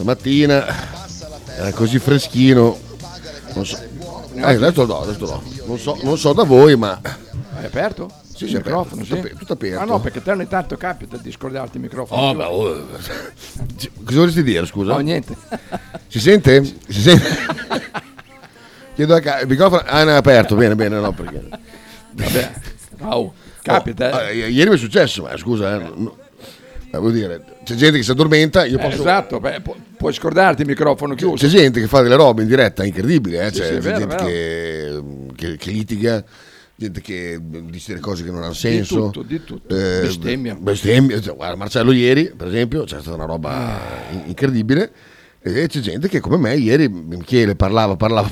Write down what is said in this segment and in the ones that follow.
Stamattina era così freschino. Non so. Eh, adesso no, adesso no. Non so, non so da voi, ma È aperto? Sì, il sì, microfono, aperto, sì. tutto ape- tutto aperto. Ah no, perché te ogni tanto capita di scordarti il microfono. Oh, beh, oh. cosa vorresti dire, scusa? No, niente. Si sente? Si sente? Chiedo a ca- il microfono ah, no, è aperto, bene, bene, no, perché Vabbè. Oh, capita, Oh, eh. eh, ieri mi è successo, ma scusa, eh, no- eh, vuol dire, c'è gente che si addormenta, io Eh, posso Esatto, beh, pu- puoi scordarti il microfono chiuso. C'è gente che fa delle robe in diretta incredibili, eh? Sì, c'è sì, è vero, gente che, che- che litiga, gente che dice delle cose che non hanno senso. tutto, di tutto. Eh, Bestemmia. bestemmia. Cioè, guarda, Marcello ieri, per esempio, c'è stata una roba Ah. in- incredibile. E c'è gente che come me ieri Michele parlava, parlava,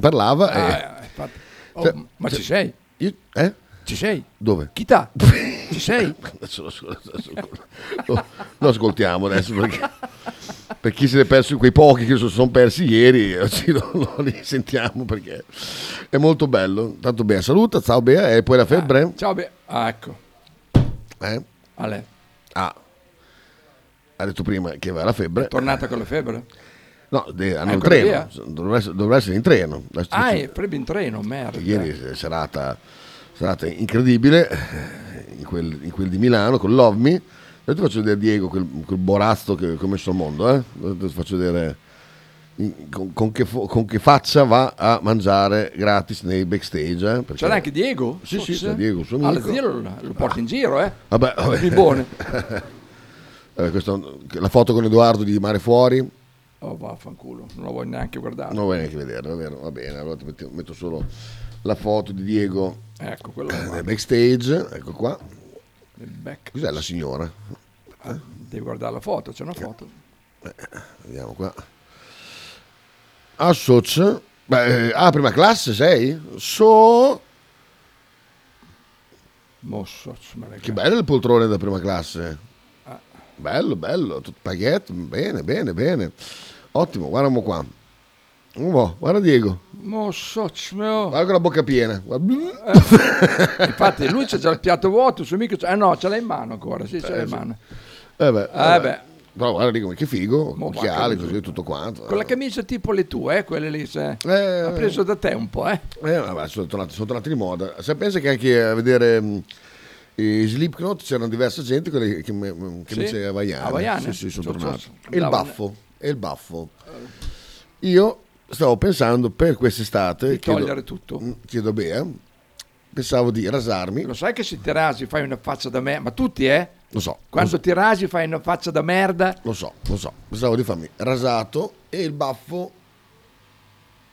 parlava. e- Ah, eh, infatti. Oh, Cioè, ma cioè, ci sei? io- eh? Ci sei? Dove? Chi t'ha? Ci sei? Adesso lo, adesso lo- lo ascoltiamo adesso perché per chi se ne è perso quei pochi che si sono persi ieri oggi lo, lo risentiamo perché è molto bello tanto Bea saluta ciao Bea e poi la febbre Ciao, beh. Ah, ecco. eh? Ale, ah ha detto prima che aveva la febbre tornata con la febbre? no de- hanno È il ancora treno dovrebbe essere, essere in treno Ah, è proprio in treno, merda. ieri è serata, serata incredibile in quel, in quel di Milano con Love Me io ti faccio vedere Diego quel, quel borazzo che, che ho messo al mondo eh? ti faccio vedere con, con che, con che faccia va a mangiare gratis nei backstage eh? Perché- C'era anche Diego? Sì, sì, Forse? c'è Diego, suo Ah, amico. lo zio lo, lo porta in giro, eh? Vabbè, vabbè. Bibone. Eh, questo- la foto con Edoardo di Mare Fuori Oh, vaffanculo, non lo vuoi neanche guardare. non vuoi neanche vedere va bene, va bene allora ti metto, metto solo la foto di Diego Ecco, quello eh, là. nel backstage ecco qua Il back. cos'è la signora? Ah, devi guardare la foto, c'è una foto. Vediamo qua. Assoc. Beh, eh, ah, prima classe sei? So. Mosso, Che belle le poltrone da prima classe. Ah. Bello, bello. Tutto paghetto. Bene, bene, bene. Ottimo, guardiamo qua. Po', guarda Diego. Mosso, mio. Guarda con la bocca piena. Guarda. Infatti lui c'ha già il piatto vuoto, amico... c'ha- Ah no, ce l'ha in mano ancora, sì, ce l'ha in mano. Eh beh, Eh vabbè. beh. Però guarda Diego, che figo. Mo Occhiali, va, così, tutto quanto. Con la camicia tipo le tue, eh, quelle lì, se... Eh, ha preso da te un po', eh. Eh, vabbè, sono tornati, sono tornati di moda. Se pensa che anche a vedere mh, i Slipknot c'erano diversa gente con le che, che Sì? havaiane. Havaiane? Sì, sì, sono ciao. E il baffo. E il baffo. Io stavo pensando per quest'estate Di chiedo- togliere tutto. mh, Chiedo a Bea, pensavo di rasarmi. Lo sai che se ti rasi fai una faccia da me, ma tutti, eh? Lo so, Quando ti rasi fai una faccia da merda. lo so, lo so. Pensavo di farmi rasato e il baffo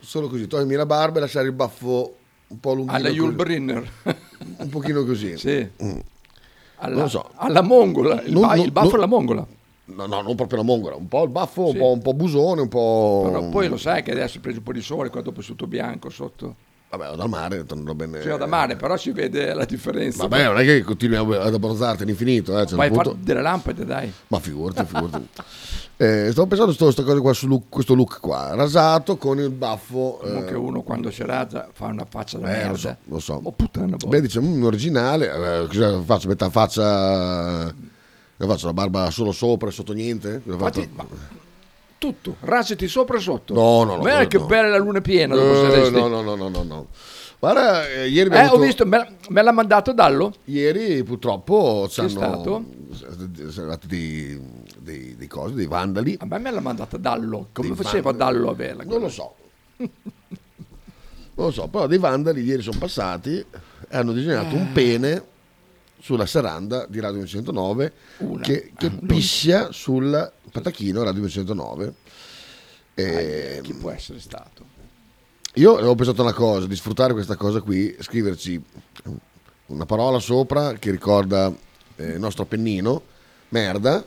solo così, togliermi la barba e lasciare il baffo un po' lunghino. Alla. Julbrinner. Un pochino così. sì. Mm. Alla, Non lo so. alla mongola. Il, Non- ba- non- il baffo alla mongola. No, no, non proprio la mongola, un po' il baffo, un, Sì. po', un po' busone, un po'... Però poi lo sai che adesso hai preso un po' di sole qua dopo è tutto bianco sotto. Vabbè, vado dal mare, tornerò bene... C'era da mare, però si vede la differenza. Vabbè, non è che continui ad abbronzarti all'infinito, eh, c'è un Vai a punto- fare delle lampade, dai. Ma figurati, figurati. Eh, stavo pensando a questa cosa qua, su look- questo look qua, rasato con il baffo... eh, Comunque uno quando si rasa fa una faccia da eh, merda. lo so, lo so. Oh puttana boh. Beh, dice, "Mm, originale, eh, cosa faccio? Metà faccia... Cosa faccio? La barba solo sopra e sotto niente? Infatti, ma- tutto, rasati sopra e sotto. No, no, no, Guarda quello che no. bella la luna piena Eh, saresti. no, no, no, no, no, no. Guarda, eh, ieri Eh, abbiamo ho avuto- visto, me, me l'ha mandato Dallo? Ieri purtroppo ci hanno stati dei, dei, dei cose, dei vandali. A me me l'ha mandata Dallo. Come Dei faceva vandali. Dallo a averla? Non lo so. Non lo so, però dei vandali ieri sono passati e hanno disegnato Eh. un pene sulla serranda di Radio 909 Una. che, che Ah, piscia sul patachino Radio 909. E Chi può essere stato? Io avevo pensato una cosa, di sfruttare questa cosa qui, scriverci una parola sopra che ricorda eh, il nostro Appennino, merda,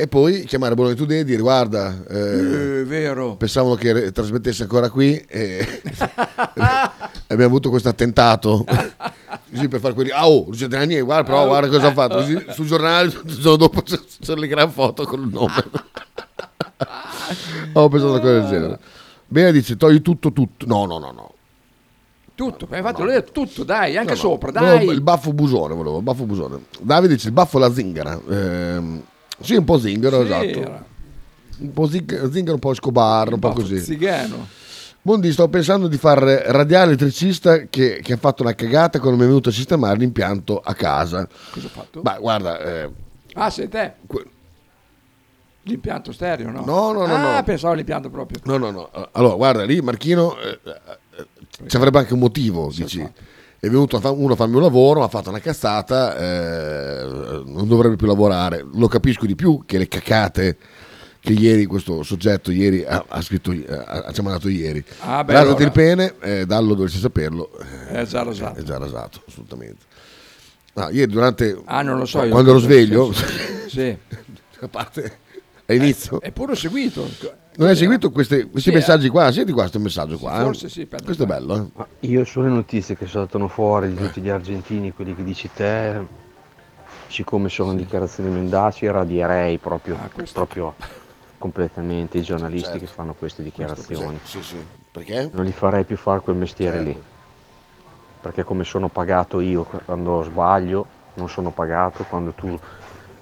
e poi chiamare Bologna Today e dire guarda, eh, Eh, vero. pensavano che trasmettesse ancora qui e abbiamo avuto questo attentato. Così per fare quelli, ah oh, Lucia Dragni, guarda però, guarda cosa ha fatto. Così sul giornale, il giorno dopo c'è le gran foto con il nome. Ho pensato a cosa del genere. Bea dice, togli tutto, tutto. No, no, no, no. Tutto, hai fatto lui è tutto, dai, anche No, no. sopra, Volevo dai. il baffo busone, volevo, il baffo busone. Davide dice, il baffo alla zingara. Ehm, sì, un po' zingaro, Sì, esatto. era. Un po' zing- zingaro, un po' Escobar, un po' così. Zigano. Mondi, sto pensando di fare radiale elettricista che, che ha fatto una cagata quando mi è venuto a sistemare l'impianto a casa. Cosa ho fatto? Ma guarda, eh, Ah, sei te. que- L'impianto stereo, no? No, no, no, Ah, no. pensavo all'impianto proprio. no, no, no. Allora, guarda, lì Marchino eh, eh, ci avrebbe anche un motivo, dici. È venuto uno a farmi un lavoro, ha fatto una cazzata, eh, non dovrebbe più lavorare. Lo capisco di più che le cacate che ieri questo soggetto ieri ha, ha scritto, eh, ha, ci ha mandato ieri. Ah, beh, allora- il pene, eh, dallo dovresti saperlo. È già rasato. È già rasato, assolutamente. Ah, ieri durante... Ah, non lo so. Quando ero sveglio, Sì. a parte all'inizio, Eppure ho seguito. Non hai seguito queste- questi Sì, eh. messaggi qua? Senti qua questo messaggio qua. eh. forse sì, aspetta, questo è aspetta. bello. eh. Ma io sulle notizie che saltano fuori di tutti gli argentini, quelli che dici te, siccome sono dichiarazioni mendaci, radierei proprio, Ah, proprio completamente i giornalisti Certo. che fanno queste dichiarazioni. Sì, sì. Perché? Non li farei più fare quel mestiere lì. Perché come sono pagato io quando sbaglio, non sono pagato, quando tu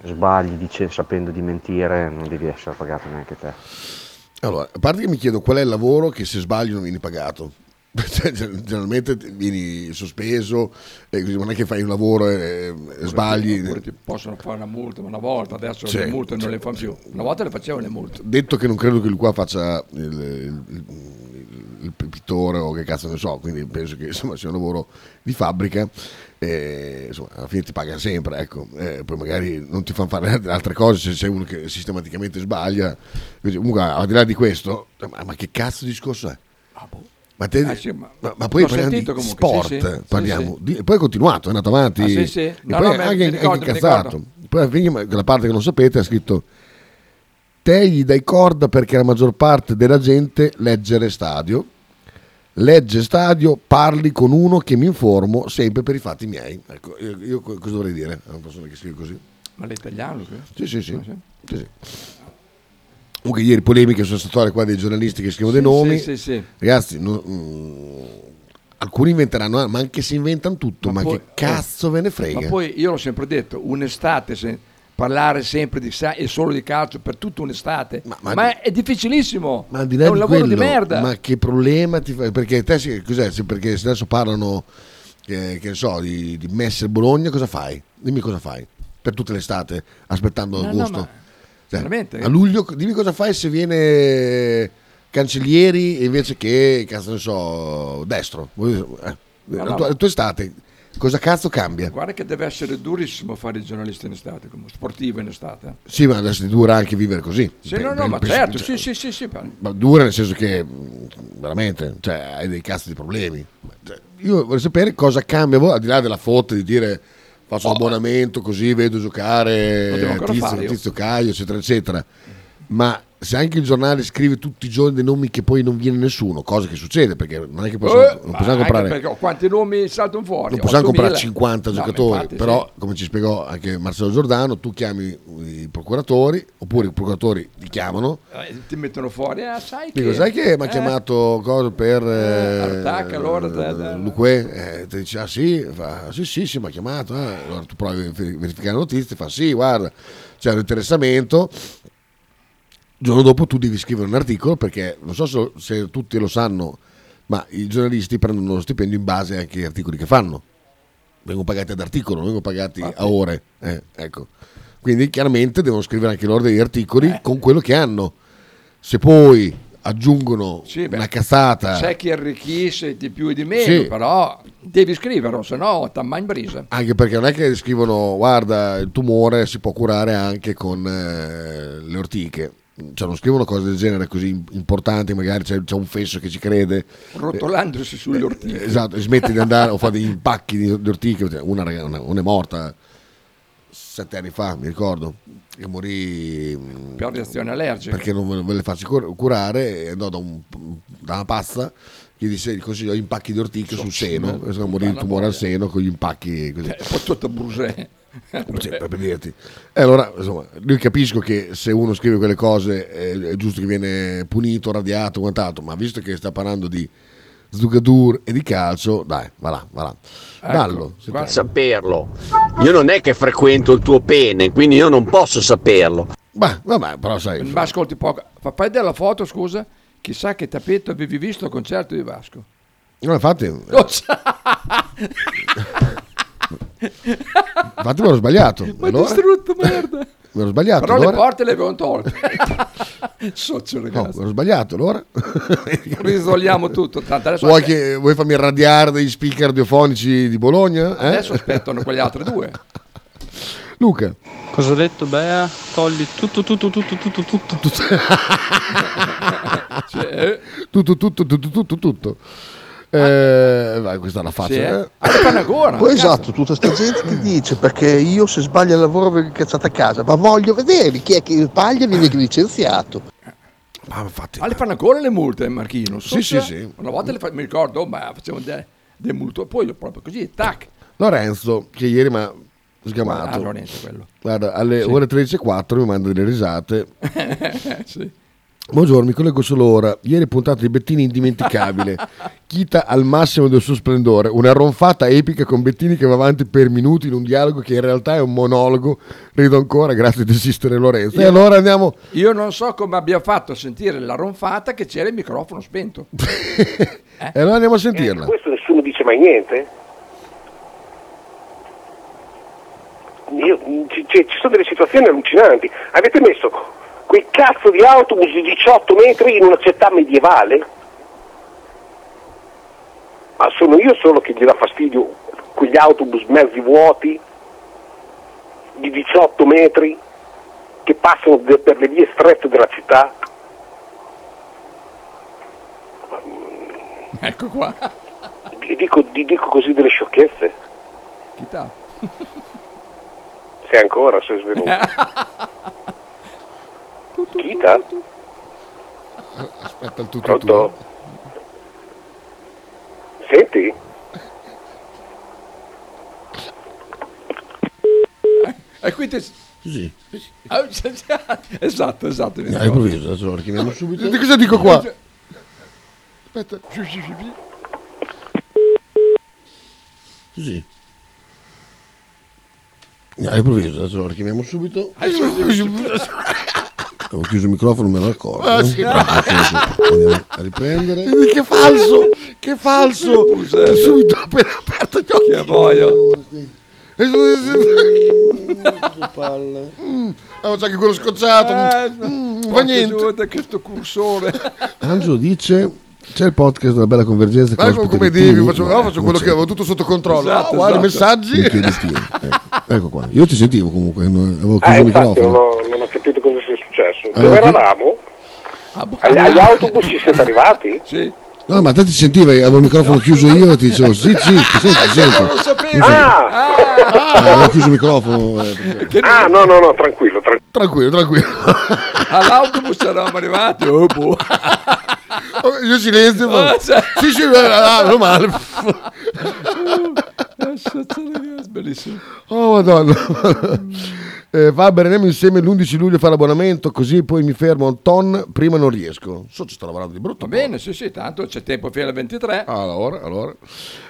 sbagli dice- sapendo di mentire, non devi essere pagato neanche te. Allora, a parte che mi chiedo qual è il lavoro che se sbagli non vieni pagato. Cioè, gen- Generalmente vieni sospeso, e così non è che fai un lavoro e, e sbagli. Oppure ti possono fare una multa, ma una volta, adesso Sì, le multe non le fanno più. Una volta le facevano le multe. Detto che non credo che lui qua faccia il, il- il- pittore o che cazzo ne so, quindi penso che insomma, sia un lavoro di fabbrica. E, insomma, alla fine ti pagano sempre, ecco. Eh, poi magari non ti fanno fare altre cose se sei uno che sistematicamente sbaglia. Così, Comunque, al di là di questo, ma, ma che cazzo di discorso è? Ma, te- Ah, sì, ma- ma- ma poi parliamo di comunque, sport, sì, sì, parliamo di- poi è continuato, è andato avanti. Ah, sì, sì. E No, no, anche, anche ricordo, mi incazzato. Poi alla quella parte che non sapete ha scritto te gli dai corda perché la maggior parte della gente leggere stadio legge stadio parli con uno che mi informo sempre per i fatti miei ecco io, io co- cosa dovrei dire a una persona che scrive così Ma l'italiano? che? sì sì sì, Ah, sì? Sì, sì. comunque ieri polemiche sulla storia qua dei giornalisti che scrivono dei nomi Sì, sì, ragazzi no- mm, alcuni inventeranno eh, ma anche se inventano tutto ma, Ma poi- che cazzo ve ne frega Ma poi io l'ho sempre detto, un'estate, se parlare sempre di sa- e solo di calcio per tutta un'estate, Ma- ma, ma- è difficilissimo. Ma di è un di lavoro quello, di merda. Ma che problema ti fa? Perché te cos'è? Perché se adesso parlano, eh, che ne so, di, di Messi e Bologna, cosa fai? Dimmi cosa fai per tutta l'estate, aspettando No, no, agosto. ma Cioè, a luglio, dimmi cosa fai se viene Cancellieri invece che, cazzo ne so, destro. Eh, la, no, tua, la tua estate, cosa cazzo cambia? Guarda che deve essere durissimo fare il giornalista in estate, come sportivo in estate. Sì, ma adesso ti dura anche vivere così. Sì, Per- no, no, per- ma per- certo, cioè, sì, sì, sì, sì. Ma dura nel senso che mh, veramente cioè, hai dei cazzo di problemi. Cioè, io vorrei sapere cosa cambia, voi, al di là della foto di dire faccio l'abbonamento così vedo giocare Tizio, fare. Tizio Caio, eccetera, eccetera. Ma se anche il giornale scrive tutti i giorni dei nomi che poi non viene nessuno, cosa che succede perché non è che possiamo, Eh, non possiamo comprare perché quanti nomi saltano fuori? non possiamo 8.000. comprare 50 No, ma giocatori, infatti, però sì. come ci spiegò anche Marcello Giordano, tu chiami i procuratori, oppure i procuratori ti chiamano Eh, ti mettono fuori, ah, sai che... Dico, sai che mi ha eh, chiamato cosa per eh, Artac, allora, da- da- Luque? Eh, ti dice, ah sì, fa, sì, sì, sì, mi ha chiamato. eh. Allora tu provi a ver- verificare la notizia, fa sì, guarda, c'è un interessamento. Il giorno dopo tu devi scrivere un articolo perché non so se, se tutti lo sanno, ma i giornalisti prendono lo stipendio in base anche agli articoli che fanno. Vengono pagati ad articolo, non vengono pagati Infatti. a ore. eh, ecco. Quindi chiaramente devono scrivere anche loro degli articoli Eh. con quello che hanno. Se poi aggiungono Sì, beh, una cazzata, C'è chi arricchisce di più e di meno, Sì. però devi scriverlo, se no t'ammai in brisa. anche perché non è che scrivono guarda il tumore si può curare anche con eh, le ortiche. Cioè, non scrivono cose del genere così importanti, magari c'è, c'è un fesso che ci crede. Rotolandosi sulle Eh, ortiche. Esatto, smette di andare o fa degli impacchi di, di ortiche. Cioè, Una, una- una è morta sette anni fa, mi ricordo, che morì mh, Per reazione allergica. perché non ve- le faccio cur- curare e andò da, un- da una pazza che disse gli consiglio impacchi di ortiche sul seno, e morì il Bella tumore al seno con gli impacchi così. Eh, poi tutto brusè. Sì, per per dirti. E allora, insomma, lui capisco che se uno scrive quelle cose è, è giusto che viene punito, radiato, quant'altro, ma visto che sta parlando di Zugadur e di calcio, dai, va là, va là. Ecco, Dallo, te- saperlo. Io non è che frequento il tuo pene, quindi io non posso saperlo. Beh, vabbè, però sai... Ma ascolti poco. Fa- Fai della foto, scusa. Chissà che tappeto avevi visto al concerto di Vasco. No, infatti, infatti me l'ho sbagliato. Ma allora? distrutto, merda. Me l'ho sbagliato. Però le allora? porte le avevano tolte. Socio, No, ragazzi. me l'ho sbagliato allora. Risolviamo tutto. Tanto adesso, Vuoi, che, vuoi farmi irradiare degli speaker radiofonici di Bologna? eh? adesso aspettano quegli altri due. Luca. Cosa ha detto Bea? Togli tutto, tutto, tutto, tutto, tutto. Cioè, eh, Tutto, tutto, tutto, tutto, tutto. Eh, vai, questa è la faccia. sì, eh. eh. Ah, fanno ancora. Poi esatto, tutta sta gente che dice perché io se sbaglio al lavoro vengo cacciato a casa, ma voglio vedere chi è che sbaglia e viene licenziato. Ma infatti, Ah, le fanno ancora le multe, Marchino? Sì, sì, sì. Una volta le fa- mi ricordo, ma facevamo dei de multo. Poi proprio così, tac. Lorenzo, che ieri mi ha Ah, sgamato. Lorenzo quello. Guarda, alle ore 13.04 mi manda delle risate. sì. Buongiorno, mi collego solo ora. Ieri puntata di Bettini indimenticabile. Chita al massimo del suo splendore. Una ronfata epica con Bettini che va avanti per minuti in un dialogo che in realtà è un monologo. Rido ancora, grazie di esistere Lorenzo. E Io- allora andiamo. Io non so come abbia fatto a sentire la ronfata che c'era il microfono spento. E allora andiamo a sentirla. questo nessuno dice mai niente? Io- ci, ci- ci sono delle situazioni allucinanti. Avete messo quei cazzo di autobus di 18 metri in una città medievale? Ma sono io solo che gli dà fastidio quegli autobus mezzi vuoti di 18 metri che passano per le vie strette della città? Ecco qua. Di- Dico, di- dico così delle sciocchezze. Chita. Se ancora sei svenuto. Chita? Aspetta il tutto Pronto? tuo. Senti? E qui te... Sì. Ah, esatto, esatto. mi Hai ricordo. improvviso, adesso lo richiamiamo subito. Di cosa dico qua? Aspetta. Sì. Hai improvviso, adesso lo richiamiamo subito. Avevo chiuso il microfono, me lo ricordo. Ah, Andiamo a riprendere. Che falso! Che falso! Subito appena aperto gli occhi. Che voglia. Mm, Avevo già anche quello scocciato. Mm, fa niente. Che sto cursore. Angelo dice c'è il podcast della bella convergenza con Ecco come devi, faccio- No, no, faccio quello c'è. che avevo tutto sotto controllo. Ah, Esatto, guarda i esatto. messaggi ecco. ecco qua io ti sentivo comunque non- avevo chiuso Ah, il infatti non microfono ho, non ho capito cosa sia successo. Ah, Dove chi- eravamo? Agli, agli autobus ci siete arrivati? Sì. no ma te ti sentivi avevo il microfono chiuso io e ti dicevo sì sì ti sento ti sento Non lo sapevo. Ah, Eh, avevo chiuso il microfono eh, perché- ah, no, no, no, tranquillo, tranquillo. tranquillo tranquillo All'autobus eravamo arrivati. Oh, boh. io silenzio ma... Ah, cioè. sì sì ah, meno male Bellissimo. Oh madonna. Eh, Faber, andiamo insieme l'11 luglio a fare l'abbonamento, così poi mi fermo un ton, prima non riesco. So ci sto lavorando di brutto. Va bene, sì, sì, tanto c'è tempo fino alle 23. Allora, allora.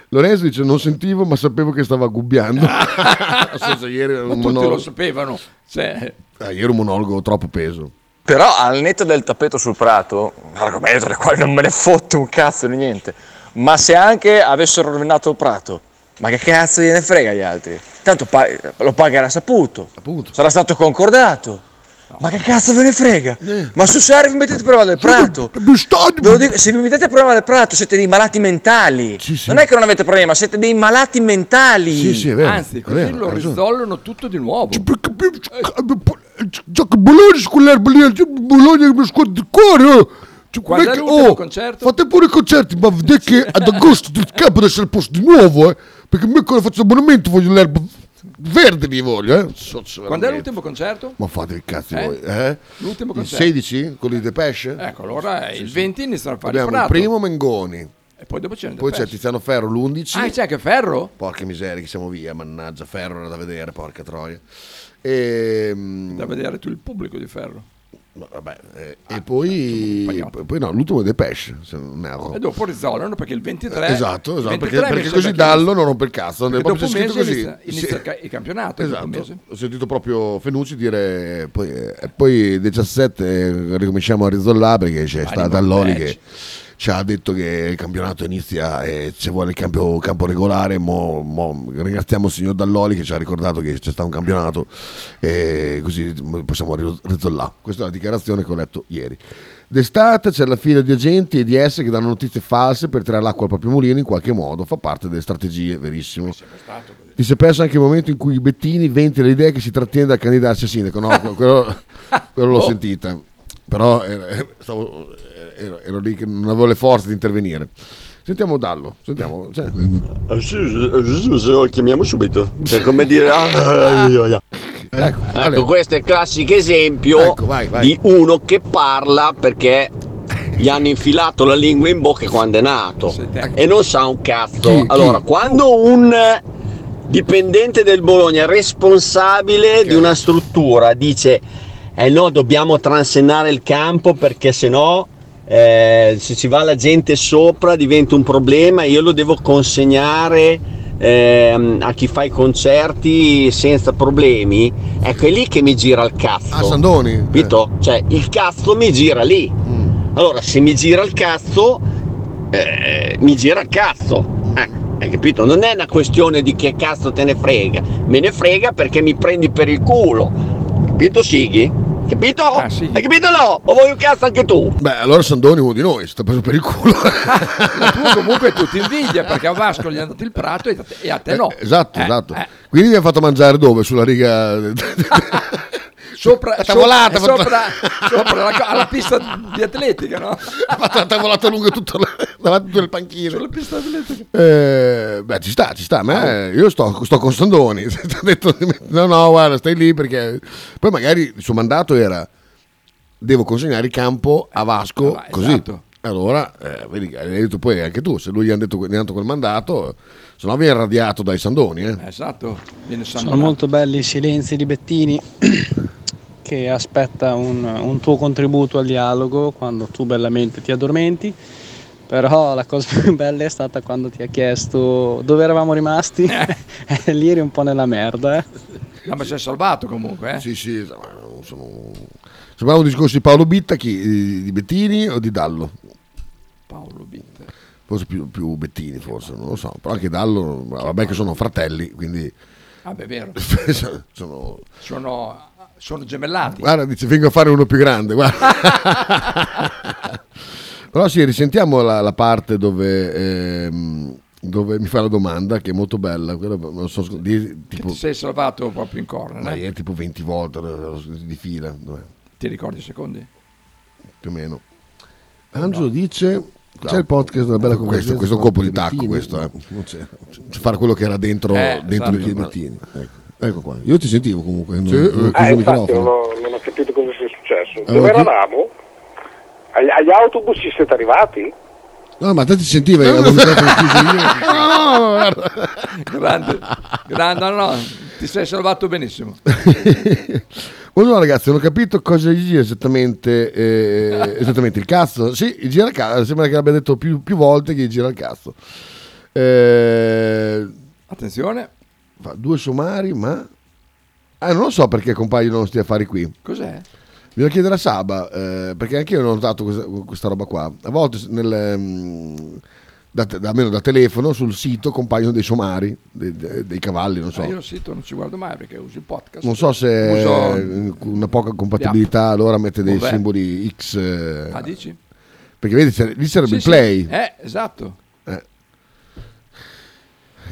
Lorenzo dice non sentivo ma sapevo che stava gubbiando. Ieri Ma tutti lo monologo, sapevano. Cioè, eh, ieri un monologo troppo peso. Però al netto del tappeto sul prato, un argomento del quale non me ne fotte un cazzo di niente, ma se anche avessero rovinato il prato, ma che cazzo gliene frega agli altri? Tanto pa- lo pagherà saputo, Appunto. sarà stato concordato. Ma che cazzo ve ne frega? Ma su serio vi mettete a prova del prato? Ve lo dico, se vi mettete a prova del prato siete dei malati mentali. Sì, sì. Non è che non avete problema, siete dei malati mentali. Sì, sì, è vero. anzi, è così vero, lo risolvono tutto di nuovo. Che Bologna l'erba lì, Bologna mi scuote il cuore. oh. Quando l'ultimo oh, concerto? Fate pure i concerti, ma vedete che ad agosto il campo deve essere il posto di nuovo, eh. Perché me quando faccio l'abbonamento voglio l'erba verde mi voglio, eh. So- Quando è l'ultimo concerto? Ma fate i cazzi Eh? voi, eh? L'ultimo Il concerto. 16 con i Depeche? Ecco, allora il 20 iniziano a fare Abbiamo il il primo Mengoni, E poi dopo c'è il poi c'è. Tiziano Ferro l'11. Ah, c'è anche Ferro? Porca miseria che siamo via, mannaggia, Ferro era da vedere, porca troia. E, mm, Da vedere tu il pubblico di Ferro. Vabbè, eh, e poi, poi no, l'ultimo è Depeche, se non erro. E dopo risolvono perché il 23 Esatto, esatto, 23 perché, perché così Dallo non rompe il cazzo. proprio dopo c'è un scritto così. inizia, inizia Sì. il ca- il campionato Esatto, ho sentito proprio Fenucci dire poi, e poi 17 ricominciamo a rizollare perché c'è stata Loli che ci ha detto che il campionato inizia e ci vuole il campo, campo regolare mo, mo ringraziamo il signor Dalloli che ci ha ricordato che c'è stato un campionato e così possiamo ri- rizollare questa è la dichiarazione che ho letto ieri d'estate c'è la fila di agenti e di esse che danno notizie false per tirare l'acqua al proprio mulino in qualche modo fa parte delle strategie verissimo ti sei perso anche il momento in cui Bettini ventila l'idea che si trattiene da candidarsi a sindaco. No, quello, quello l'ho Oh. sentita. Però ero, stavo- ero- ero lì che non avevo le forze di intervenire. Sentiamo Dallo. Sentiamo. cioè, Eh, sì, Lo chiamiamo subito. Per come dire. ah, ah. ecco. Ecco, questo è il classico esempio Ecco, vai, vai. di uno che parla perché gli hanno infilato la lingua in bocca quando è nato e non sa un cazzo. Allora, quando un dipendente del Bologna responsabile di una struttura dice eh no, dobbiamo transennare il campo perché sennò eh, se ci va la gente sopra diventa un problema, io lo devo consegnare ehm, a chi fa i concerti senza problemi, ecco è lì che mi gira il cazzo. Ah, Sandoni. Eh. Capito? Cioè il cazzo mi gira lì. Allora se mi gira il cazzo, eh, mi gira il cazzo. Eh, hai capito? Non è una questione di che cazzo te ne frega, me ne frega perché mi prendi per il culo. Capito Sighi? Capito? Ah, sì. Hai capito no? O vuoi un cazzo anche tu? Beh, allora Sandoni è uno di noi. Si sta preso per il culo. Ma tu comunque tu ti invidia perché a Vasco gli hanno dato il prato e a te- e a te no. Eh, esatto, Eh, esatto. eh. Quindi mi ha fatto mangiare dove? Sulla riga. Sopra, La tavolata, sopra, sopra, sopra la, alla pista di atletica, no? ha fatto la tavolata lunga tutto la- davanti a tutte le panchine. Sulla pista di atletica. Eh, beh, ci sta, ci sta. a me- io sto, sto con Sandoni. Ti ho detto, no, no, guarda, stai lì perché. Poi magari il suo mandato era: devo consegnare il campo a Vasco. Ah, così. esatto. Allora, eh, vedi, hai detto poi anche tu: se lui gli ha detto, gli ha quel mandato, se no viene radiato dai Sandoni. Eh. Esatto, viene Sono molto belli i silenzi di Bettini che aspetta un, un tuo contributo al dialogo quando tu bellamente ti addormenti. Però la cosa più bella è stata quando ti ha chiesto dove eravamo rimasti. e lì eri un po' nella merda. Eh. No, ma si è salvato comunque, eh? Sì, sì, sono... Sembrava un discorso di Paolo Bitta, chi, di Bettini o di Dallo? Paolo Bitter. Forse più, più Bettini, forse, non lo so. Però anche Dallo, vabbè che sono fratelli, quindi Ah, beh, è vero. sono... Sono, sono gemellati. Guarda, dice, vengo a fare uno più grande, guarda. Però sì, risentiamo la, la parte dove, ehm, dove mi fa la domanda, che è molto bella. Quella, non so, di, tipo, ti sei salvato proprio in corner, ma eh? ieri tipo 20 volte di fila, dov'è? Ti ricordi i secondi? più o meno. Angelo dice... C'è il podcast della bella questo, questo è un colpo di tacco questo, eh. Fare quello che era dentro, Eh, dentro esatto. i Bettini. Ecco. Ecco qua. Io ti sentivo comunque, non, Sì, non ho eh. Ah, il infatti non ho, non ho capito cosa sia successo. Allora, Dove eravamo? Agli, agli autobus ci siete arrivati? No, ma te ti sentivi, avevo il microfono chiuso io. No, guarda. Grande, grande, no, no, ti sei salvato benissimo. Buongiorno ragazzi, non ho capito cosa gli gira esattamente, eh, esattamente il cazzo. Sì, gli gira il cazzo, sembra che l'abbia detto più, più volte che gli gira il cazzo. Eh, Attenzione, fa due sommari, ma... Ah, non lo so perché compaiono questi affari qui. cos'è? Bisogna chiedere a Saba, eh, perché anche io ho notato questa, questa roba qua. A volte, nel, mm, da, da- almeno da telefono, sul sito compaiono dei somari, dei, dei- dei cavalli, non so. Ah, io il sito non ci guardo mai perché uso il podcast. Non so se Uso- una poca compatibilità, allora mette dei Vabbè. simboli X. eh, Ah, dici? perché vedi, lì sarebbe Sì, il sì. play. Eh, esatto. Eh.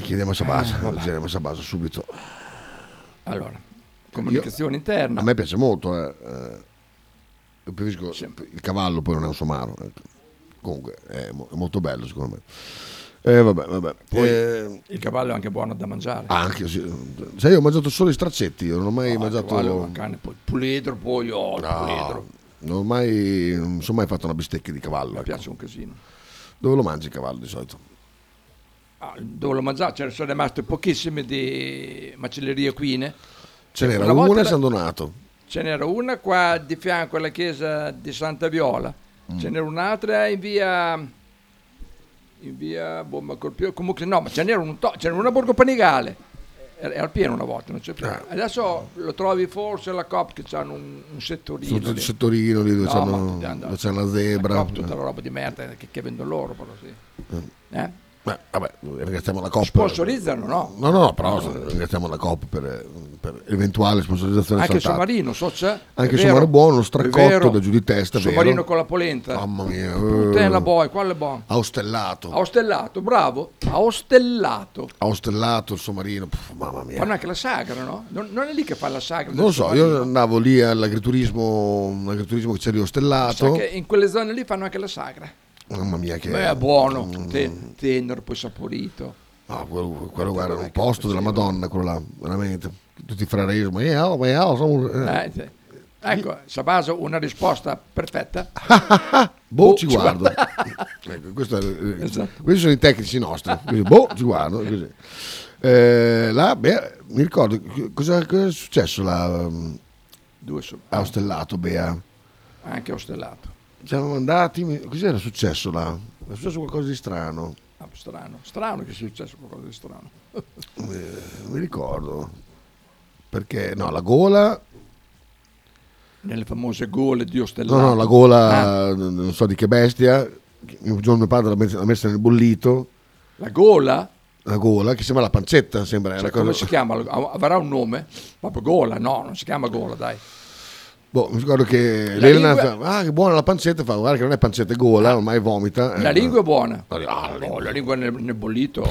Chiediamo a Sabasa, Eh, chiediamo a Sabasa subito. Allora, comunicazione interna. A me piace molto, eh. eh, io preferisco il cavallo, poi non è un somaro. ecco. Comunque è, mo- è molto bello secondo me. Eh, vabbè, vabbè. Poi Eh, il cavallo è anche buono da mangiare. anche sì. Sai, io ho mangiato solo i straccetti, io non ho mai Ah, mangiato. il cavallo cane, poi puledro, poi oh, No, puledro. non ho mai, non sono mai fatto una bistecca di cavallo. Mi ecco. piace un casino. Dove lo mangi il cavallo di solito? Ah, dove l'ho mangiato? Ce ne sono rimaste pochissime di macellerie equine. Ce n'era Una una a San Donato. Ce n'era una qua di fianco alla chiesa di Santa Viola, Mm. ce n'era un'altra in via. In via. Ma col più- comunque no, ma ce n'era, un to- ce n'era una a Borgo Panigale. Era, pieno una volta, non c'è più. Ah. Adesso lo trovi forse alla COP che hanno un, un settorino. Lì. settorino lì dove, No, c'hanno- ma ti- dove c'è la zebra. La COP, tutta la roba di merda che, che vendono loro, però sì. Eh? Beh, vabbè, ringraziamo la Cop. Sponsorizzano, no? No, no, no, però ringraziamo la Cop per, per eventuale sponsorizzazione Anche il saltata. Somarino, so c'è. Anche il Somarino vero, buono, straccotto vero. da giù di testa, vero? Somarino con la polenta. Mamma mia. Puttana eh, boy, quale è buono? Ha ostellato. Ha ostellato, bravo. Ha ostellato il Somarino. Pff, mamma mia. Fanno anche la sagra, no? Non, non è lì che fa la sagra. Non lo so, io andavo lì all'agriturismo, all'agriturismo che c'è lì Sa ostellato. che in quelle zone lì fanno anche la sagra. Mamma mia che... Beh, è buono, te- tenero, poi saporito. No, quello, quello guarda, è un posto della Madonna, quello là, veramente. Tutti i fraresi, ma io, ma io, sono... Eh, sì. Ecco, Sabaso, una risposta perfetta. Boh, Boh, ci ci guardo. Ecco, questo eh, Esatto. Questi sono i tecnici nostri. Così, boh, ci guardo. Eh, là, beh, mi ricordo, cosa, cosa è successo là mm, Due su. a Ostellato, Bea? Anche ostellato. Siamo andati, mi- cos'era successo là? È successo qualcosa di strano. Ah, strano, strano che sia successo qualcosa di strano. Eh, non mi ricordo. Perché, no, la gola... Nelle famose gole di ostellato. No, no, la Ah, gola, non so di che bestia. Un giorno mio padre l'ha messa, l'ha messa nel bollito. La gola? La gola, che sembra la pancetta, sembra. Cioè, una cosa- come si chiama? Avrà un nome? Proprio gola? No, non si chiama gola, dai. Boh, mi ricordo che La l'Elena lingua- fa, ah che buona la pancetta, fa guarda che non è pancetta è gola, ormai vomita. La Eh, lingua è buona. Ah, la Oh, la lingua nel, nel bollito.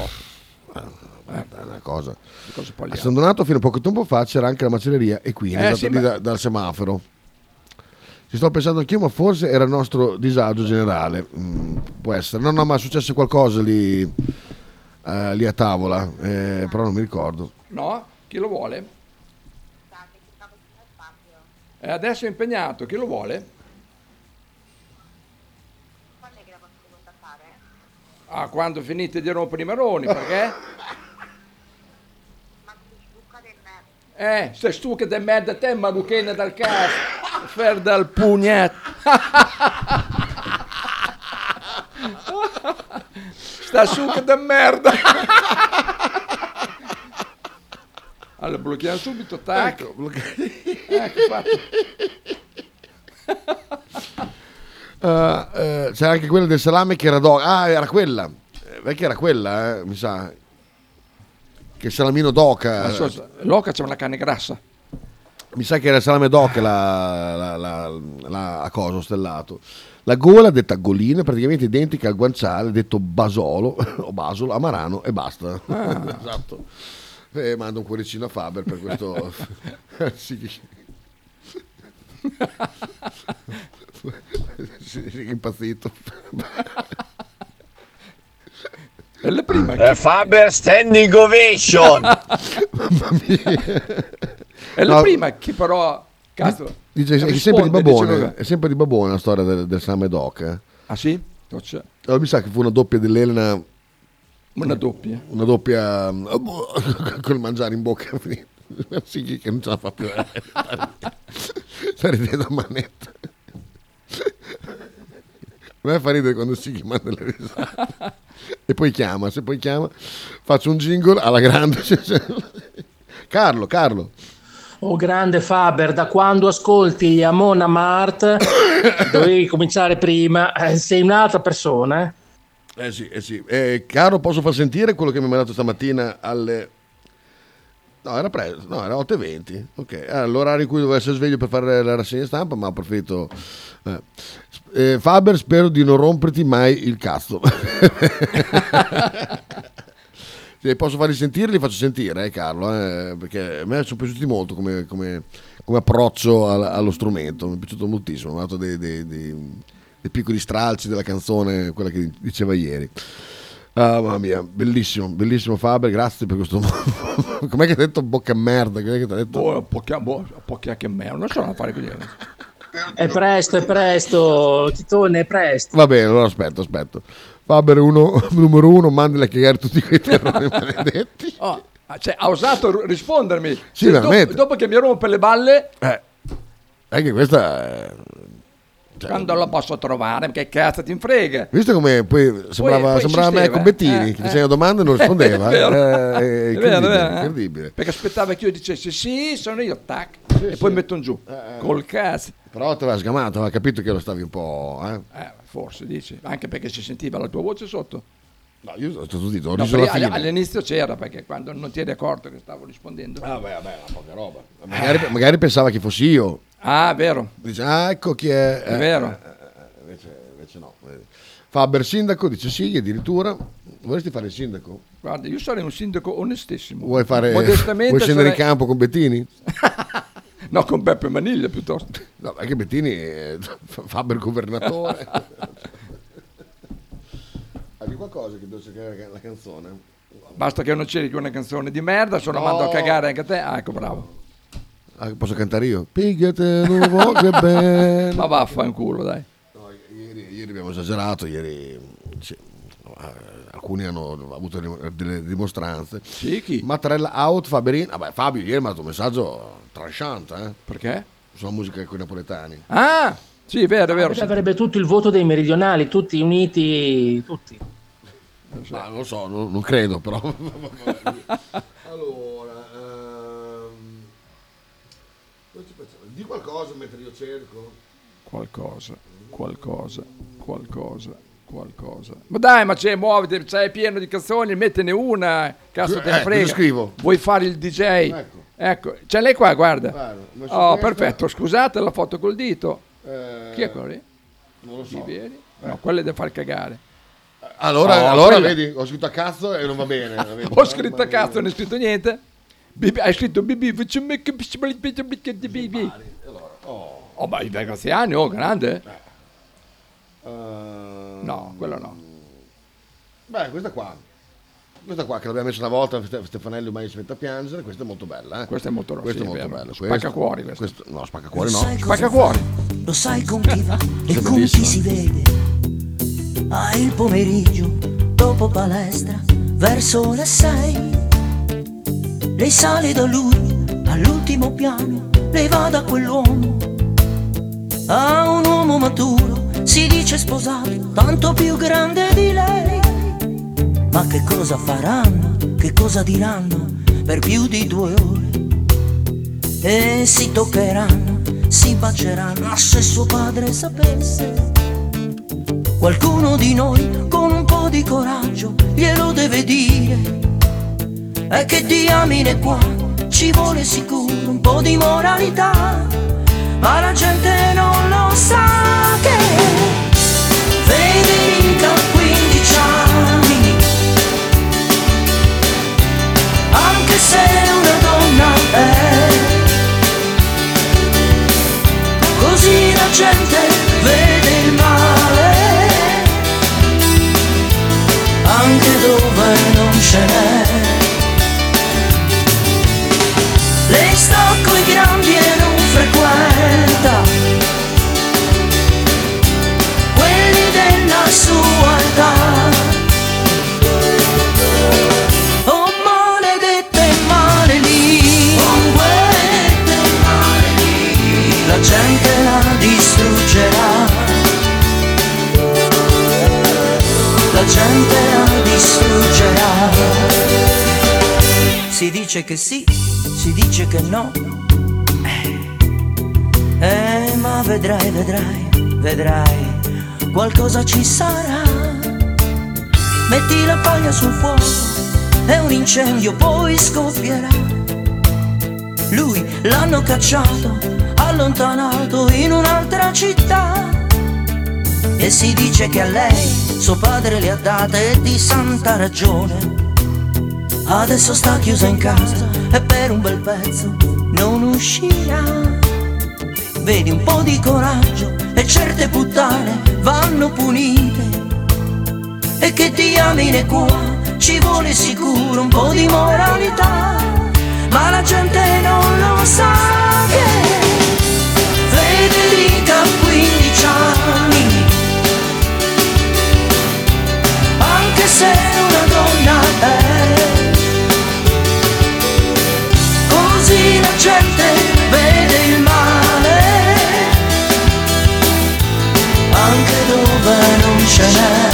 è una cosa. A? San Donato fino a poco tempo fa c'era anche la macelleria Equina, Eh, esatto, sì, ma- da- dal semaforo. Ci sto pensando anch'io, ma forse era il nostro disagio generale. Mm, può essere. No, no, ma è successo qualcosa lì, eh, lì a tavola, eh, però non mi ricordo. No? Chi lo vuole? Eh, adesso è impegnato, chi lo vuole? Ah, quando finite di rompere i maroni, perché? Eh, sei stucca di merda te, maruchena dal cazzo, fer dal pugnetto. Sta succa di merda. Allora, blocchiamo subito, tac. Ecco, fatto. Eh, eh, c'era anche quella del salame che era d'oca. Ah, era quella. Eh, vecchia era quella, eh, mi sa. Che salamino d'oca. Adesso, Loca c'è una carne grassa. Mi sa che era il salame d'oca la, la, la, la- a cosa stellato. La gola detta golina praticamente identica al guanciale detto basolo o basolo, amarano e basta. Ah. esatto. E mando un cuoricino a Faber per questo. impazzito. È la prima Eh, Faber standing ovation. È la No. prima che però... Cazzo, Dice, è sempre di babone, dice- è sempre di babone la storia del, del salame d'oca. eh. Ah sì? Allora, mi sa che fu una doppia dell'Elena. Una doppia? Una doppia mm, col mangiare in bocca. sì, che non ce la fa più. Sta ridendo a manetta. A me fa ridere quando si manda le risate. E poi chiama, se poi chiama, faccio un jingle alla grande. Carlo, Carlo. Oh grande Faber, da quando ascolti Amona Mart dovevi cominciare prima, eh, sei un'altra persona. eh. Eh sì, eh sì. Eh, caro, posso far sentire quello che mi ha mandato stamattina alle... No, era presto, no, era 8.20. Ok, era l'orario in cui dovevo essere sveglio per fare la rassegna stampa, ma ho preferito... eh. Eh, Faber, spero di non romperti mai il cazzo. Se posso farli sentire, li faccio sentire, eh, Carlo, eh, perché a me sono piaciuti molto come, come- come approccio al- allo strumento, mi è piaciuto moltissimo, ho dato dei, dei- dei- dei piccoli stralci della canzone, quella che diceva ieri. Ah, mamma mia, bellissimo, bellissimo Faber, grazie per questo... Com'è che hai detto bocca merda? Com'è che ti ha detto? Boh, pocchia, boh, pocchia che me, non so a fare così. È presto, è presto, Titone, è presto. Va bene, allora aspetto, aspetto. Faber uno, numero uno, mandali a cagare tutti quei terrori maledetti. Oh, cioè, ha osato rispondermi. Sì, Cioè, dopo, dopo che mi rompe le balle, Eh. Anche questa è... cioè, Quando lo posso trovare? Che cazzo ti frega? Visto come poi sembrava, poi sembrava me con Bettini, eh, che eh. faceva domande e non rispondeva. È vero. eh, è È incredibile, vero, vero, eh? incredibile. Perché aspettava che io dicessi sì, sono io, tac, e poi metto giù. Col cazzo. Però ti aveva sgamato, aveva capito che lo stavi un po'... Eh? Eh, forse dici, anche perché si sentiva la tua voce sotto. No, io sono stato zitto, ho No, riso fine. all'inizio c'era perché quando non ti eri accorto che stavo rispondendo. Ah, beh, vabbè, una poca roba. Magari, magari pensava che fossi io. Ah, vero. Dice, ah, ecco chi è. È Eh, vero. eh, eh, invece, invece no. Faber sindaco, dice sì, addirittura. Vorresti fare il sindaco? Guarda, io sarei un sindaco onestissimo. Vuoi, fare, Modestamente vuoi scendere in sarei- campo con Bettini? No, con Beppe Maniglia piuttosto. No, perché Bettini è Faber governatore. Hai qualcosa che devo cercare la canzone? Basta che non c'eri una canzone di merda, se no No. mando a cagare anche a te. Ah, ecco, bravo. Ah, posso cantare io? Pigliate nuovo che bene. Ma vaffanculo, dai. Ieri, ieri abbiamo esagerato, ieri eh, alcuni hanno avuto delle dimostranze. Sì, chi? Mattarella out, Faberin. Vabbè, Fabio ieri mi ha dato un messaggio tranchant, eh? Perché? Sulla musica con i napoletani. Ah, sì, è vero, è vero. Avrebbe tutto il voto dei meridionali, tutti uniti, tutti. Ma non lo so, non, non credo, però. allora, ehm, dove ci facciamo? Di qualcosa mentre io cerco. Qualcosa, qualcosa, qualcosa, qualcosa. Ma dai, ma c'è, muoviti, c'è pieno di canzoni, mettene una, cazzo te ne Eh, frega. scrivo? Vuoi fare il DJ? Ecco. Ecco, c'è lei qua, guarda. Messo Oh, questa. perfetto, scusate la foto col dito. Eh, Chi è quello lì? Non lo so. Vivieri? No, quello è da far cagare. Allora, Oh, allora quella- vedi, ho scritto a cazzo e non va bene. vedi? Ho scritto a cazzo, non hai scritto niente? Bibi- hai scritto BB, faccio me che BB. Oh, ma i ragazzi anni, oh, grande. No, quello no. Beh, questa qua. Questa qua che l'abbiamo messa una volta, Ste- Stefanelli ormai si mette a piangere, questa è molto bella. Eh? Questa è molto Questa sì, è molto vero. bella. Spacca cuori questa. questo- No, spacca cuori no. Spacca cuori. Lo sai con chi va e con chi si vede. Ah, il pomeriggio, dopo palestra, verso le sei. Lei sale da lui all'ultimo piano, lei va da quell'uomo. A un uomo maturo, si dice sposato, tanto più grande di lei. Ma che cosa faranno, che cosa diranno per più di due ore? E si toccheranno, si baceranno, ma se suo padre sapesse. Qualcuno di noi con un po' di coraggio glielo deve dire. E che diamine qua ci vuole sicuro un po' di moralità. Ma la gente non lo sa che Federica ha 15 anni. Anche se una donna è Così la gente vede il male Anche dove Si dice che sì, si dice che no Eh, eh, ma vedrai, vedrai, vedrai Qualcosa ci sarà Metti la paglia sul fuoco e un incendio poi scoppierà. Lui l'hanno cacciato, allontanato in un'altra città. E si dice che a lei suo padre le ha date di santa ragione. Adesso sta chiusa in casa e per un bel pezzo non uscirà. Vedi un po' di coraggio e certe puttane vanno punite. E che diamine qua ci vuole sicuro un po' di moralità. Ma la gente non lo sa che gente vede il male. Anche dove non ce n'è.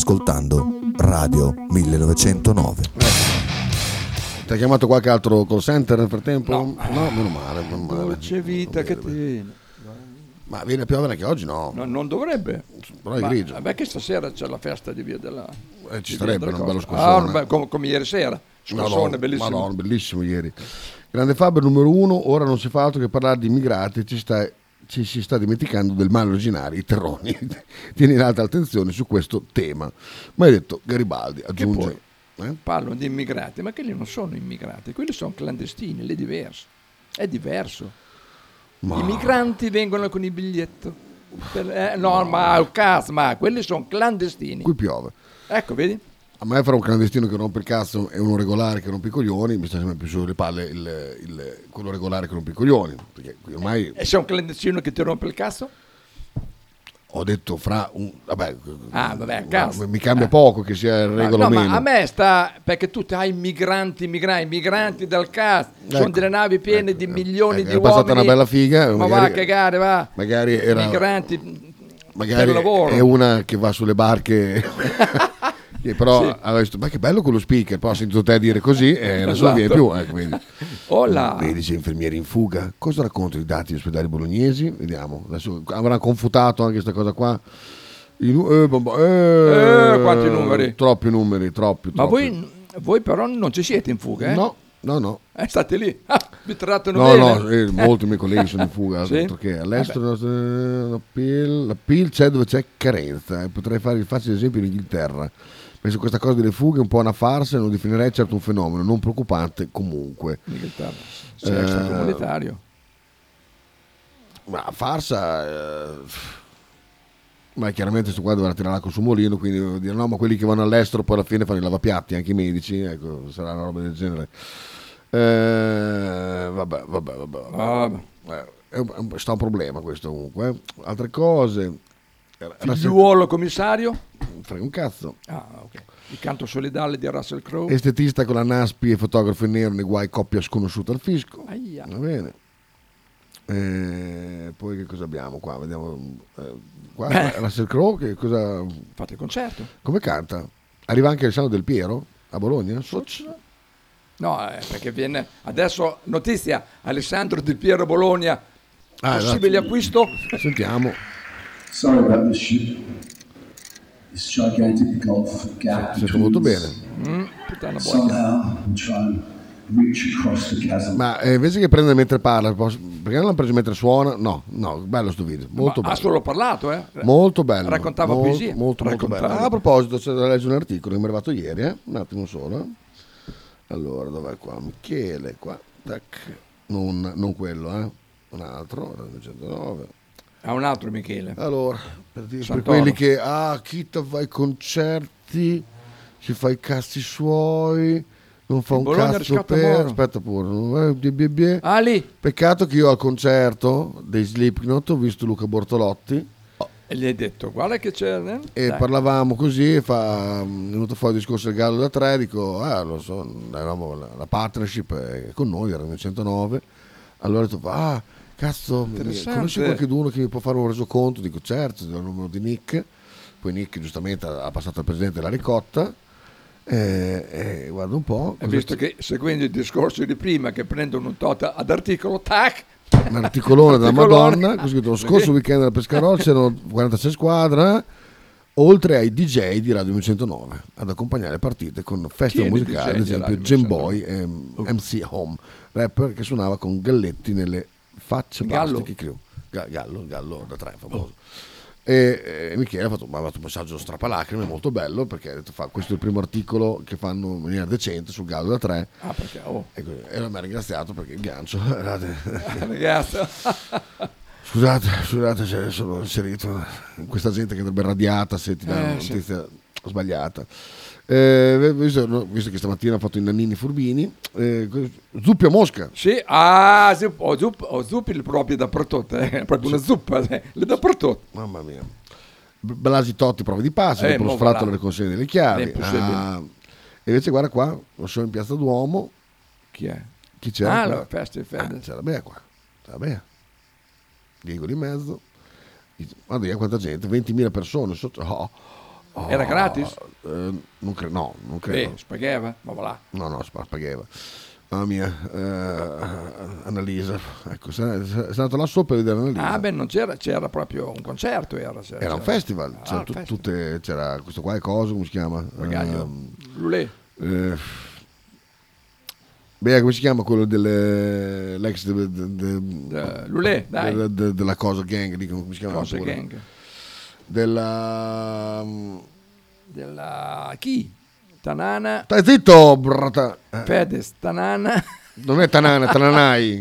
Ascoltando Radio 1909. Ti ha chiamato qualche altro call center nel frattempo? No, meno male, meno male. Dolce vita che tiene. Ma viene a piovere anche oggi? No. No, non dovrebbe. Però è Ma- grigio. Vabbè che stasera c'è la festa di via della... Eh, ci della un bello scossone. Ah, come, come ieri sera. Scossone, Madonna, bellissimo. Madonna, bellissimo ieri. Grande Faber numero uno, ora non si fa altro che parlare di immigrati, ci, sta- ci si sta dimenticando del male originario, i terroni. Tieni in alta attenzione su questo tema. Ma hai detto Garibaldi, aggiunge... eh? Parlano di immigrati, ma quelli non sono immigrati, quelli sono clandestini, è diverso. È diverso. Ma- I migranti vengono con il biglietto. Per- eh, no, ma al cazzo, ma quelli sono clandestini. Qui piove. Ecco, vedi? A me fra un clandestino che rompe il cazzo e uno regolare che rompe i coglioni, mi sta sempre più sulle palle il, il- quello regolare che rompe i coglioni. Perché ormai E c'è un clandestino che ti rompe il cazzo? ho detto fra un... Vabbè, Ah, vabbè, cazzo. mi cambia Eh. poco che sia il Ma- regolo no, ma a me sta perché tu hai migranti, migranti, migranti dal cazzo. Sono Ecco. delle navi piene di milioni ecco, di è passata uomini. una bella figa, Ma magari- va a cagare, va. Magari era... Migranti magari per lavoro. è una che va sulle barche che però Sì. aveva detto ma che bello quello speaker poi ha sentito te dire così e adesso non viene Esatto. più ecco, vedi. Hola. vedi c'è infermieri in fuga cosa raccontano i dati degli ospedali bolognesi vediamo adesso avranno confutato anche questa cosa qua I eh, bomba- eh, Eh, quanti numeri? troppi numeri troppi, Ma troppi. voi, voi però non ci siete in fuga, eh? no no no Eh, state lì. Ah, vi trattano No, bene. no, eh, molti miei colleghi sono in fuga, Sì? che all'estero eh, la PIL, la PIL c'è dove c'è carenza, potrei fare il facile esempio in Inghilterra. Penso che questa cosa delle fughe è un po' una farsa e non definirei certo un fenomeno, non preoccupante comunque. C'è Eh, extracomunitario. Ma farsa... eh, Ma chiaramente questo qua dovrà tirare l'acqua sul mulino, quindi dire no, ma quelli che vanno all'estero poi alla fine fanno i lavapiatti, anche i medici, ecco, sarà una roba del genere. Eh, vabbè, vabbè, vabbè. vabbè. Eh, è un- è un- sta un problema questo comunque. eh. Altre cose. Figliuolo commissario? Frega un cazzo. Ah, ok. Il canto solidale di Russell Crowe. Estetista con la Naspi e fotografo in nero nei guai coppia sconosciuta al fisco. Aia. Va bene. Eh, poi che cosa abbiamo qua? Vediamo. eh, qua Beh. Russell Crowe che cosa. Fate il concerto. Come canta? Arriva anche il Sano del Piero a Bologna? Soc? No, eh, perché viene adesso notizia Alessandro Di Piero Bologna. Ah, possibile esatto. acquisto? Sentiamo. Sorry about this ship. This gigantic gulf gap Sento molto bene. Mm, puttana somehow and try and reach across the. Ma eh, invece che prendere mentre parla, posso- perché non l'hanno preso mentre suona? No, no, bello sto video, molto Ma bello. Ha solo parlato, eh? Molto bello. Raccontava molto, poesie. Molto, molto bello. Ah, a proposito, c'è da leggere un articolo che mi è arrivato ieri, eh? un attimo solo. Allora, dov'è qua? Michele, qua. Tac. Non, non quello, eh? Un altro, 209 a un altro Michele. Allora, per, dire, per quelli che ah, Chita va ai concerti, si fa i cazzi suoi, non fa Il un Bologna cazzo per... Moro. Aspetta pure. Bie, bie. Ah, lì. Peccato che io al concerto dei Slipknot ho visto Luca Bortolotti. Oh, e gli hai detto, guarda che c'è. Eh? E Dai. parlavamo così, e fa, mm, è venuto fuori il discorso del Gallo da tre, dico, ah, lo so, la, la partnership con noi, erano 109. Allora ho detto, ah, cazzo, conosci qualcuno che mi può fare un resoconto? Dico, certo, do il numero di Nick, poi Nick giustamente ha passato al presidente la ricotta, e, e guarda un po', cosa visto che seguendo il discorso di prima che prendono un tot ad articolo, tac! un articolone della. Madonna, così lo scorso weekend alla Pescarol c'erano 46 squadre, oltre ai DJ di Radio 109 ad accompagnare le partite con festival musicali, DJ ad esempio Radio Jam Boy e MC Home, rapper che suonava con galletti nelle facce Gallo? crew. Ga- Gallo, Gallo da tre, famoso. E, e Michele ha fatto, mi ha fatto un messaggio strapalacrime molto bello perché ha detto fa, questo è il primo articolo che fanno in maniera decente sul Gallo da 3 Ah, perché? Oh. e. E mi ha ringraziato perché il gancio era de- Ragazzi. Scusate, scusate se sono inserito in questa gente che andrebbe radiata se ti dà Eh, una sì. notizia sbagliata. Eh, visto, no, visto che stamattina ha fatto i nannini furbini, eh, zuppio a Mosca. Sì, ah, zup, ho, zup, ho zuppi proprio dappertutto, eh, proprio una zuppa, eh, le dappertutto. Mamma mia. Blasi Totti prova di passe, Eh, dopo lo sfratto voilà. le consegna delle chiavi. Ah, e invece guarda qua, lo show in Piazza Duomo. Chi è? Chi c'era? Ah, la Feste Fede. Ah, c'era Bea qua. C'era Bea. Diego di mezzo. Guarda quanta gente, 20.000 persone. sotto- oh, oh, Era gratis? eh, non cre- no, non credo. Eh, spagheva, ma voilà. No, no, spa- spagheva. Mamma mia, eh, Annalisa. Ecco, sei andato là sopra a vedere Annalisa. Ah, beh, non c'era, c'era proprio un concerto. Era, c'era, Era un festival, Ah, c'era, tu- festival. tutte- c'era questo qua, cosa, come si chiama? Magaglio. Ehm, Lulè. eh, beh, come si chiama quello delle, l'ex de- de- de- Eh, Lulè, dai. de- de- della cosa gang, lì, come si chiama? Cosa pure? Della... Della... chi? Tanana. Stai zitto, brata. Eh, Fedez, Tanana. Non è Tanana, Tananai,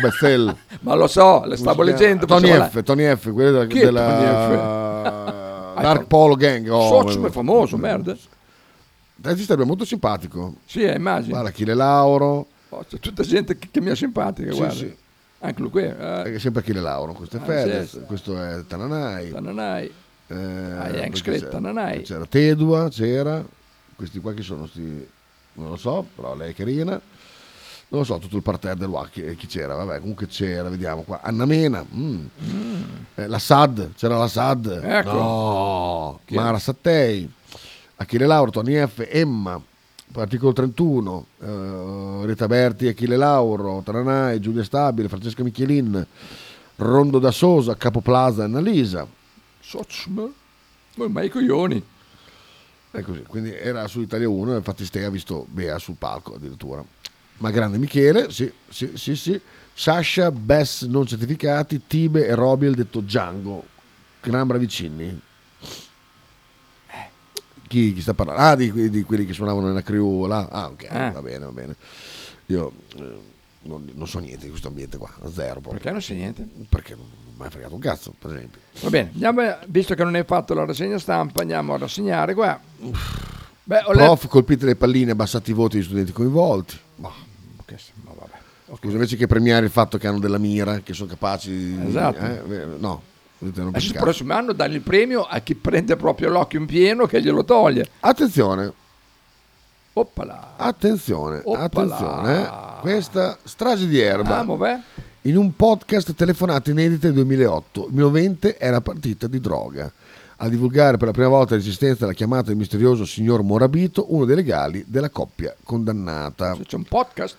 Bessel. Ma lo so, le stavo leggendo. Tony F, Tony F, quello della, Chi della Tony Dark Polo Gang. Oh, Socio è famoso, merda. Regista è molto simpatico. Sì, eh, immagino. Guarda, Achille Lauro. Oh, c'è tutta gente che, che mi è simpatica, Sì, guarda. sì. Anche lui qui. eh. Sempre Achille Lauro, questo è Ah, Fedez, sì, questo è Tananai. Tananai. Eh, Ah, c'era- Tananai. C'era Tedua, c'era. Questi qua che sono sti... Non lo so, però lei è carina. Non lo so, tutto il parterre del WAC, chi, chi c'era, vabbè, comunque c'era, vediamo qua. Anna Mena, mm. Eh, la SAD, c'era la SAD. Ecco. No? Mara Sattei, Achille Lauro, Tony F, Emma, articolo 31, eh, Rita Berti, Achille Lauro, Taranai, Giulia Stabile, Francesca Michelin, Rondo da Sosa, Capo Plaza, Annalisa. Socio, ma, ma- ma i coglioni. È così, quindi era su Italia 1, infatti Ste ha visto Bea sul palco addirittura. Ma grande Michele, sì, sì, sì, sì. Sasha, Bess non certificati, Tibe e Robiel detto Django. Gran bravicini. Chi, chi sta parlando? Ah, di, di quelli che suonavano nella crew là. Ah, ok, Ah. va bene, va bene. Io eh, non, non so niente di questo ambiente qua, zero proprio. Perché non sai niente? Perché non, mi ha fregato un cazzo, per esempio. Va bene, andiamo, visto che non hai fatto la rassegna stampa, andiamo a rassegnare qua. Beh, ho Prof, colpite le palline, abbassati i voti degli studenti coinvolti. letto... Che ma vabbè. Scusa, invece che premiare il fatto che hanno della mira, che sono capaci di... Esatto. eh, eh, no, il prossimo anno dagli il premio a chi prende proprio l'occhio in pieno che glielo toglie. Attenzione, Oppala. attenzione, Oppala. attenzione. eh. Questa strage di erba. Ah, vabbè. In un podcast telefonate inedite del 2008, il movente era partita di droga. A divulgare per la prima volta l'esistenza della chiamata del misterioso signor Morabito, uno dei legali della coppia condannata. C'è un podcast.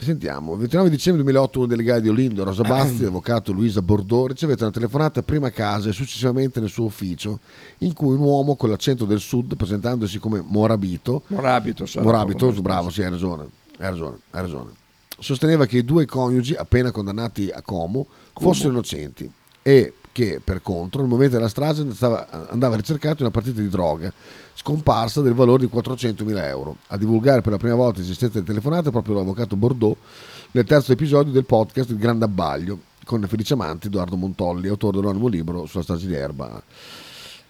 Sentiamo, il 29 dicembre 2008 uno dei legali di Olindo, Rosa Basti, l'avvocato Luisa Bordò, ricevette una telefonata prima a casa e successivamente nel suo ufficio, in cui un uomo con l'accento del sud, presentandosi come Morabito, Morabito, Morabito, bravo, sì, hai ragione, hai ragione, hai ragione. Sosteneva che i due coniugi, appena condannati a Como, fossero innocenti e che, per contro, nel momento della strage stava- andava ricercato una partita di droga scomparsa del valore di 400.000 euro. A divulgare per la prima volta l'esistenza delle telefonate proprio l'avvocato Bordeaux nel terzo episodio del podcast Il Grande Abbaglio con Felice Amanti, Edoardo Montolli, autore dell'anonimo libro sulla strage di Erba.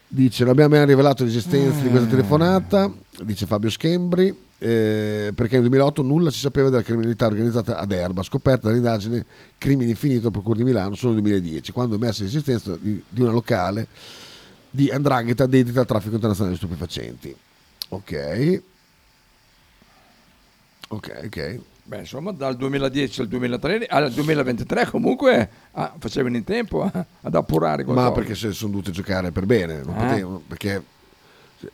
Dice, non abbiamo mai rivelato l'esistenza di questa telefonata, dice Fabio Schembri, eh, perché nel 2008 nulla si sapeva della criminalità organizzata ad Erba, scoperta dall'indagine Crimini Infinito, Procura di Milano, solo nel 2010, quando emerse l'esistenza di, di una locale di andrangheta dedita al traffico internazionale di stupefacenti. Ok. Ok, ok. Beh, insomma, dal 2010 al 2003, al 2023 comunque ah, facevano in tempo a- ad appurare qualcosa. Ma perché se sono dovute giocare per bene, non Ah. potevano, perché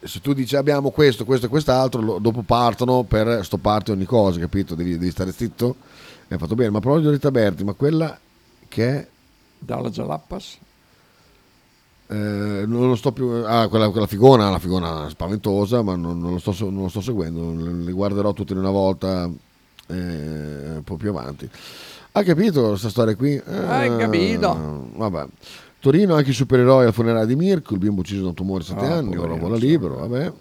se- tu dici abbiamo questo, questo e quest'altro, lo- dopo partono per stopparti ogni cosa, capito? Devi, devi stare zitto. Hai fatto bene, ma proprio di Berti, ma quella che è... Dalla Jalappas? eh, non lo sto più... Ah, quella, quella figona, la figona spaventosa, ma non, non lo, sto, non lo sto seguendo, le, guarderò tutte in una volta eh, un po' più avanti. Hai capito questa storia qui? Hai capito. Vabbè. Torino anche i supereroi al funerale di Mirko, il bimbo ucciso da un tumore a 7 Ah, anni, ora vola libero, vabbè.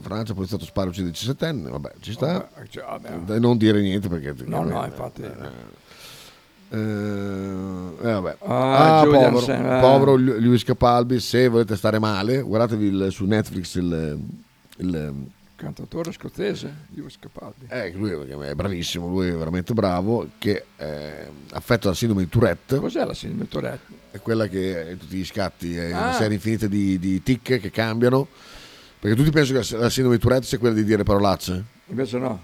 Francia, poliziotto spara uccide il 17enne, vabbè, ci sta. Vabbè, cioè, vabbè. Non dire niente perché... No, no, infatti. Eh, eh, vabbè. Ah, Ah, povero, eh. povero Lu- Luis Capalbi, se volete stare male, guardatevi il- su Netflix il... il Cantatore scozzese, Lewis Capaldi. eh, lui è bravissimo, lui è veramente bravo, che è affetto da sindrome di Tourette. Cos'è la sindrome di Tourette? È quella che tutti gli scatti, è una Ah. serie infinita di, di tic che cambiano. Perché tutti pensano che la sindrome di Tourette sia quella di dire parolacce. Invece no.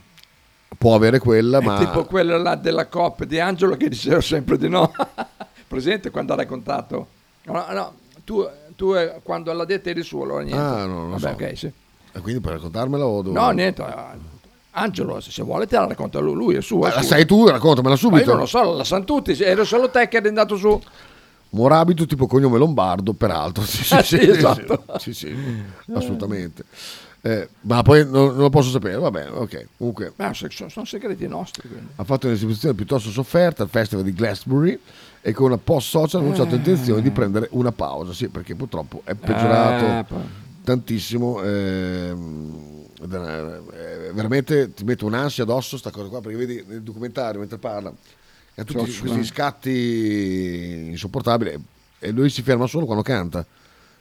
Può avere quella, È ma... tipo quella là della coppia di Angelo che diceva sempre di no. Presente quando ha raccontato? No, no, tu, tu eh, quando l'ha detta eri su, allora niente. Ah, no, non lo Vabbè, so. ok, sì. E quindi per raccontarmela o devo... No, niente. eh, Angelo, se vuole te la racconta lui, lui è su. Ma è la sai tu, raccontamela Ma subito. io non lo so, la sanno tutti, ero solo te che eri andato su. Morabito tipo cognome lombardo, peraltro. Sì, sì, Ah, sì, sì, esatto. sì, sì, assolutamente. Eh, ma poi non, lo posso sapere, va bene, ok. Comunque Ma sono, sono segreti nostri. Quindi. ha fatto un'esibizione piuttosto sofferta al Festival di Glastonbury e con una post social ha annunciato intenzione di prendere una pausa, sì, perché purtroppo è peggiorato poi. Tantissimo. ehm, è veramente ti mette un'ansia addosso sta cosa qua, perché vedi nel documentario mentre parla, ha tutti Sì, questi sì. scatti insopportabili e- lui si ferma solo quando canta.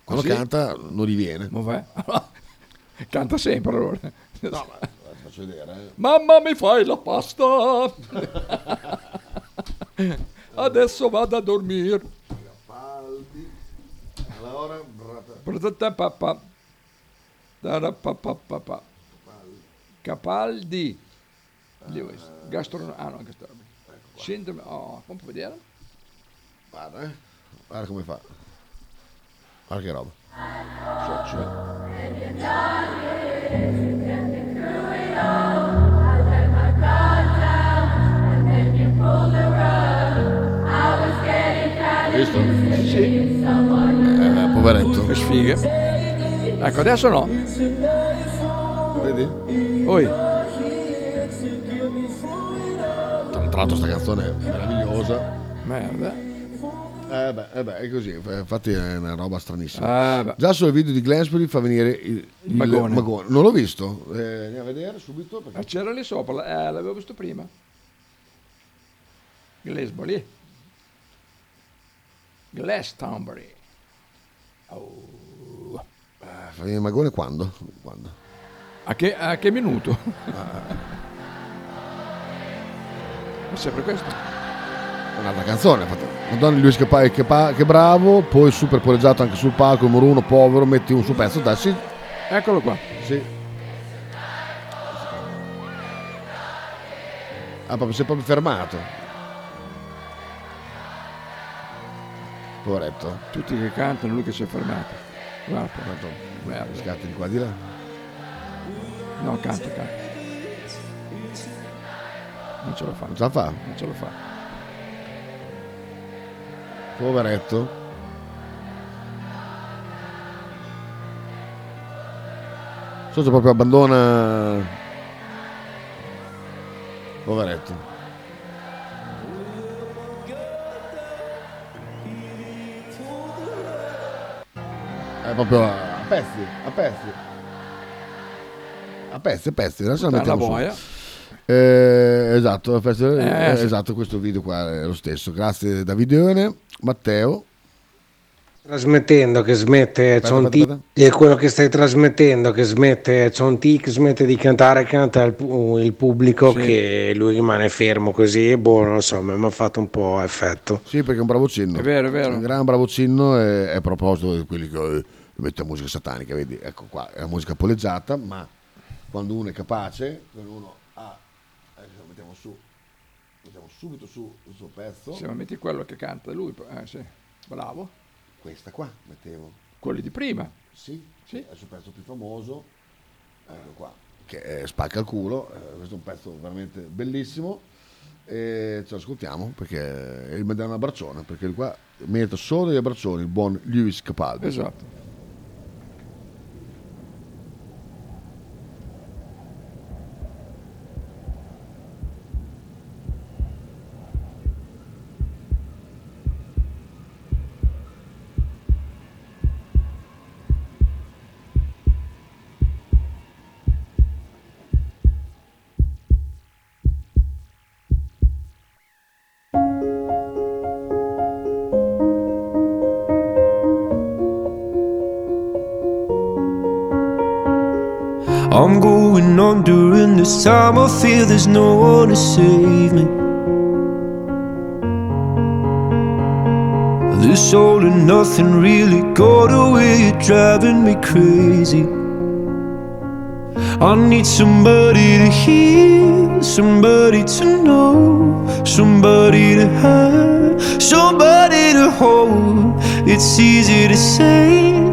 Quando Ah, sì? canta non gli viene. Canta sempre allora. No, ma faccio vedere. eh. Mamma mi fai la pasta. Adesso vado a dormire. Allora, Protetta papà. Capaldi. Lewis. Gastronomia. Ah no, gastronomia. Sindrome. Oh, come puoi vedere? Guarda, eh. Guarda come fa. Guarda che roba. Hai visto? Sì. Eh, poveretto. Che sfighe. Ecco, adesso no. Vedi? Oi. Tra l'altro sta canzone è meravigliosa. Merda. Eh beh, eh beh, è così, eh, infatti è una roba stranissima. Ah, beh. Già solo il video di Glansbury fa venire il, il magone. Non l'ho visto, eh, andiamo a vedere subito. Perché... Ah, C'era lì sopra, eh, l'avevo visto prima. Lì. Glastonbury. Fammi il magone quando? Quando? A che, a che minuto? È sempre questo. Un'altra canzone. Madonna Luis che, pa- che, pa- che bravo, poi super poleggiato anche sul palco, numero uno, povero, metti un suo pezzo, dai sì. Eccolo qua. Sì. Ah, proprio, si è proprio fermato. Poveretto. Tutti che cantano, lui che si è fermato. Guarda, guarda. Scatti di qua di là. No, canta, canta. Non ce la fa. Non ce la fa? Non ce la fa. Poveretto. Socio proprio abbandona. Poveretto. È proprio pezzi, a pezzi. A pezzi, a pezzi. Adesso la Tutta la mettiamo boia. Eh, esatto, festival- Eh, eh, sì. esatto, questo video qua è lo stesso. Grazie Davidione. Matteo. Trasmettendo che smette, tic, è quello che stai trasmettendo che smette, tic, smette di cantare, canta il, il pubblico Sì. che lui rimane fermo così e boh, non so, mi ha fatto un po' effetto. Sì, perché è un bravo cinno. È vero, è vero. Un gran bravo cinno e e a proposito di quelli che eh, mettono musica satanica, vedi, ecco qua, è la musica poleggiata, ma quando uno è capace, quando uno ha, adesso lo mettiamo su, mettiamo subito su il suo pezzo, Se ma metti quello che canta lui, eh, sì. Bravo. questa qua mettevo. Quelli di prima. Sì, sì. è il suo pezzo più famoso, ecco qua, che è Spacca il culo, eh, questo è un pezzo veramente bellissimo e lo ascoltiamo perché è il mandare un abbraccione, perché qua merita solo gli abbraccioni il buon Lewis Capaldi. Esatto. There's no one to save me. This all and nothing really got away, you're driving me crazy. I need somebody to hear, somebody to know, somebody to have, somebody to hold. It's easy to say,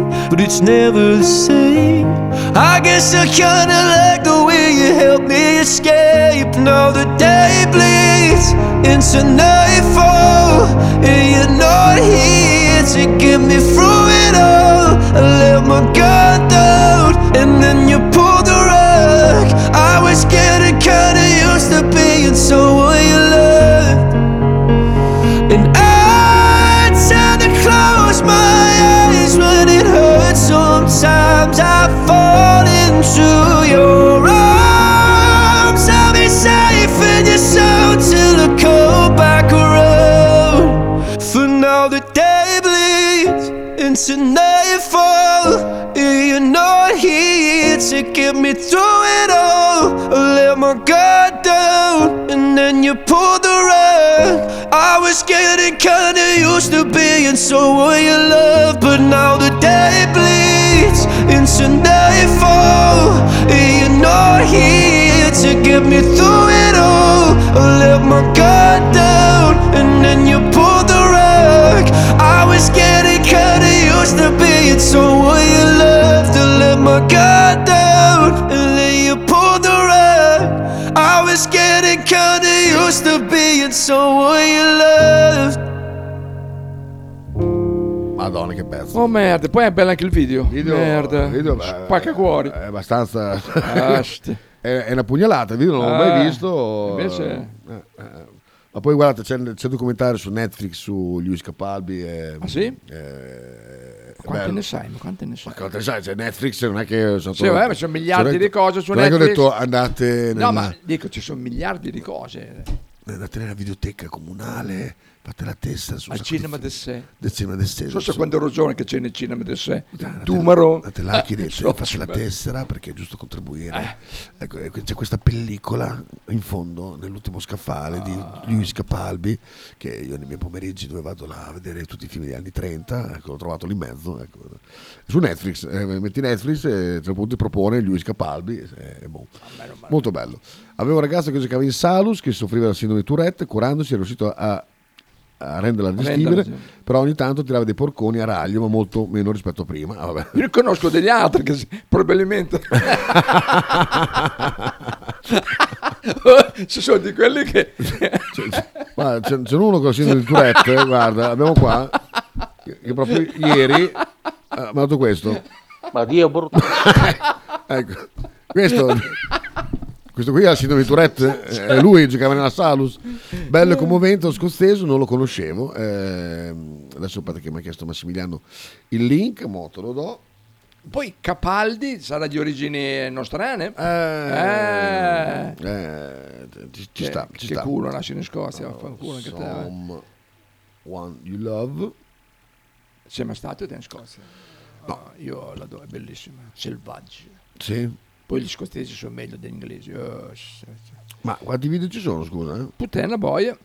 but it's never the same. I guess I kinda like the way you help me escape. Now the day bleeds into nightfall, and you're not here to get me through it all. I let my guard down, and then you pulled the rug. I was getting kinda used to being someone you loved, and I Sometimes I fall into your arms. I'll be safe in your soul till I come back around. For now the day bleeds into nightfall you're not here to get me through it all I let my guard down and then you pulled the rug I was getting kinda used to being someone you love But now the day bleeds into nightfall you're not here to get me through it all. I let my guard down, and then you pulled the rug. I was getting kinda used to being someone you loved. To let my guard down, and then you pulled the rug. I was getting kinda used to being someone you loved. Madonna che pezzo. Oh merda, poi è bello anche il video. Video- merda. video, Spacca cuori. È abbastanza. È, è una pugnalata, il video non l'ho Ah, mai visto. invece- Eh, eh. Ma poi guardate, c'è, c'è un documentario su Netflix su Luis Capalbi. e- Ah, sì? è Quante bello. ne sai? Ma quante ne sai? Ma quante ne sai? C'è Netflix, non è che... sono Sì, vabbè, ma sono miliardi di cose su non è che ho Netflix. detto andate No, nella, ma dico, ci sono miliardi di cose. andate nella videoteca comunale, fate la testa su Al cinema del sé. del cinema del sé. Non so se quando ero giovane che c'è nel cinema del sé. Andate- Tumaro. andate là, chiedete, Insomma, fate la beh. tessera perché è giusto contribuire. Eh. Ecco, c'è questa pellicola in fondo, nell'ultimo scaffale di Luis Capalbi, che io nei miei pomeriggi dove vado là a vedere tutti i film degli anni 30, ecco, l'ho trovato lì in mezzo. ecco. Su Netflix, eh, metti Netflix e tre punti propone Luis Capalbi, eh, è boh. molto bello. Avevo un ragazzo che giocava in Salus, che soffriva da sindrome di Tourette, curandosi è riuscito a a renderla gestibile, però ogni tanto tirava dei porconi a raglio, ma molto meno rispetto a prima. Ah, vabbè. Io conosco degli altri che probabilmente ci sono di quelli che Guarda, c'è, c'è uno con la sindrome di Tourette, eh, guarda, abbiamo qua, che, che proprio ieri eh, mi ha dato questo. Ma Dio brutto. ecco, questo, questo qui ha la sindrome di Tourette, eh, è lui giocava nella Salus, bello e commovente, scozzese, non lo conoscevo, ehm, adesso aspetta che mi ha chiesto Massimiliano il link, mo te lo do. poi Capaldi sarà di origini nostrane Eh, Eh. eh, ci, ci Che- sta, ci che sta. culo nasce in Scozia vaffanculo anche te eh. Some one you love. sei mai stato te in Scozia? no io l'adoro è bellissima selvaggia Sì. Poi gli scozzesi sono meglio degli inglesi oh. Ma quanti video ci sono, scusa? eh? puttana boia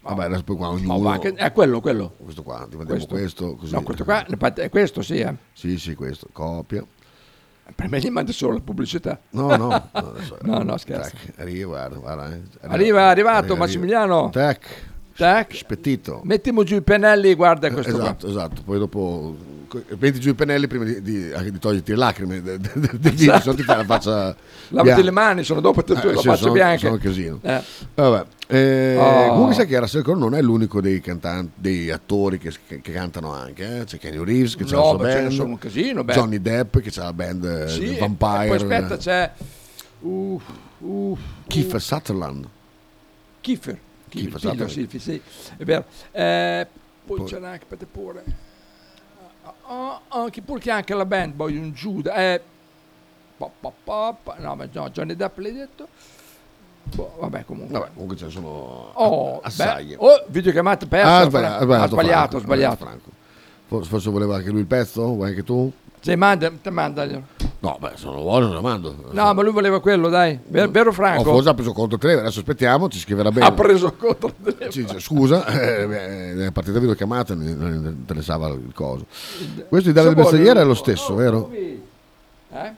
Vabbè, adesso poi qua ognuno... va che- è quello quello Questo qua, ti vediamo questo, così. no questo qua è questo sì eh. Sì, sì, questo, copia. per me gli manda solo la pubblicità No, no, no, adesso- no, no scherzo Tac, arriva, guarda, eh. Arriva, è arrivato arriva. Massimiliano. Tac, Tac. spettito. Mettiamo giù i pennelli, guarda questo esatto, esatto. Poi dopo metti giù i pennelli prima di, di, di toglierti le lacrime del de, de, del video, se no ti fai la faccia. Lavati bianca. le mani, sono dopo tu, Eh, la sì, faccia sono- bianca. sono un casino. Eh. Vabbè. Eh, Oh. Comunque sai che Russell Crowe non è l'unico dei cantanti, dei attori che, che- che cantano anche. eh. C'è Kenny Reeves che c'ha No, la sua band. sono un casino, beh. Johnny Depp che c'ha la band eh, Sì, Vampire. e poi aspetta, c'è uff, uff, Kiefer Sutherland. Kiefer. Kiefer Kiefer, Sutherland. sì, sì, è vero. Eh, poi, Poi- c'era anche, pure. Ah, ah, che anche la band, poi un Giuda. Eh, pa, pa, pa, no, ma no, Johnny Depp l'hai detto. Boh, vabbè, comunque. Vabbè, comunque ce ne sono Oh, assai. oh, videochiamata persa. Ah, sbagliato, sbagliato, sbagliato. Forse voleva anche lui il pezzo, vuoi anche tu? Sì, manda, te mandaglielo. No, beh, se non lo vuole non lo mando. No, ma lui voleva quello, dai. Ver- Vero Franco? forse ha preso conto te, adesso aspettiamo, ci scriverà bene. Ha preso Sì, sì, scusa, eh, è partita videochiamata, non non interessava il coso. Questo di Davide Bersagliere è lo stesso, vero? Eh?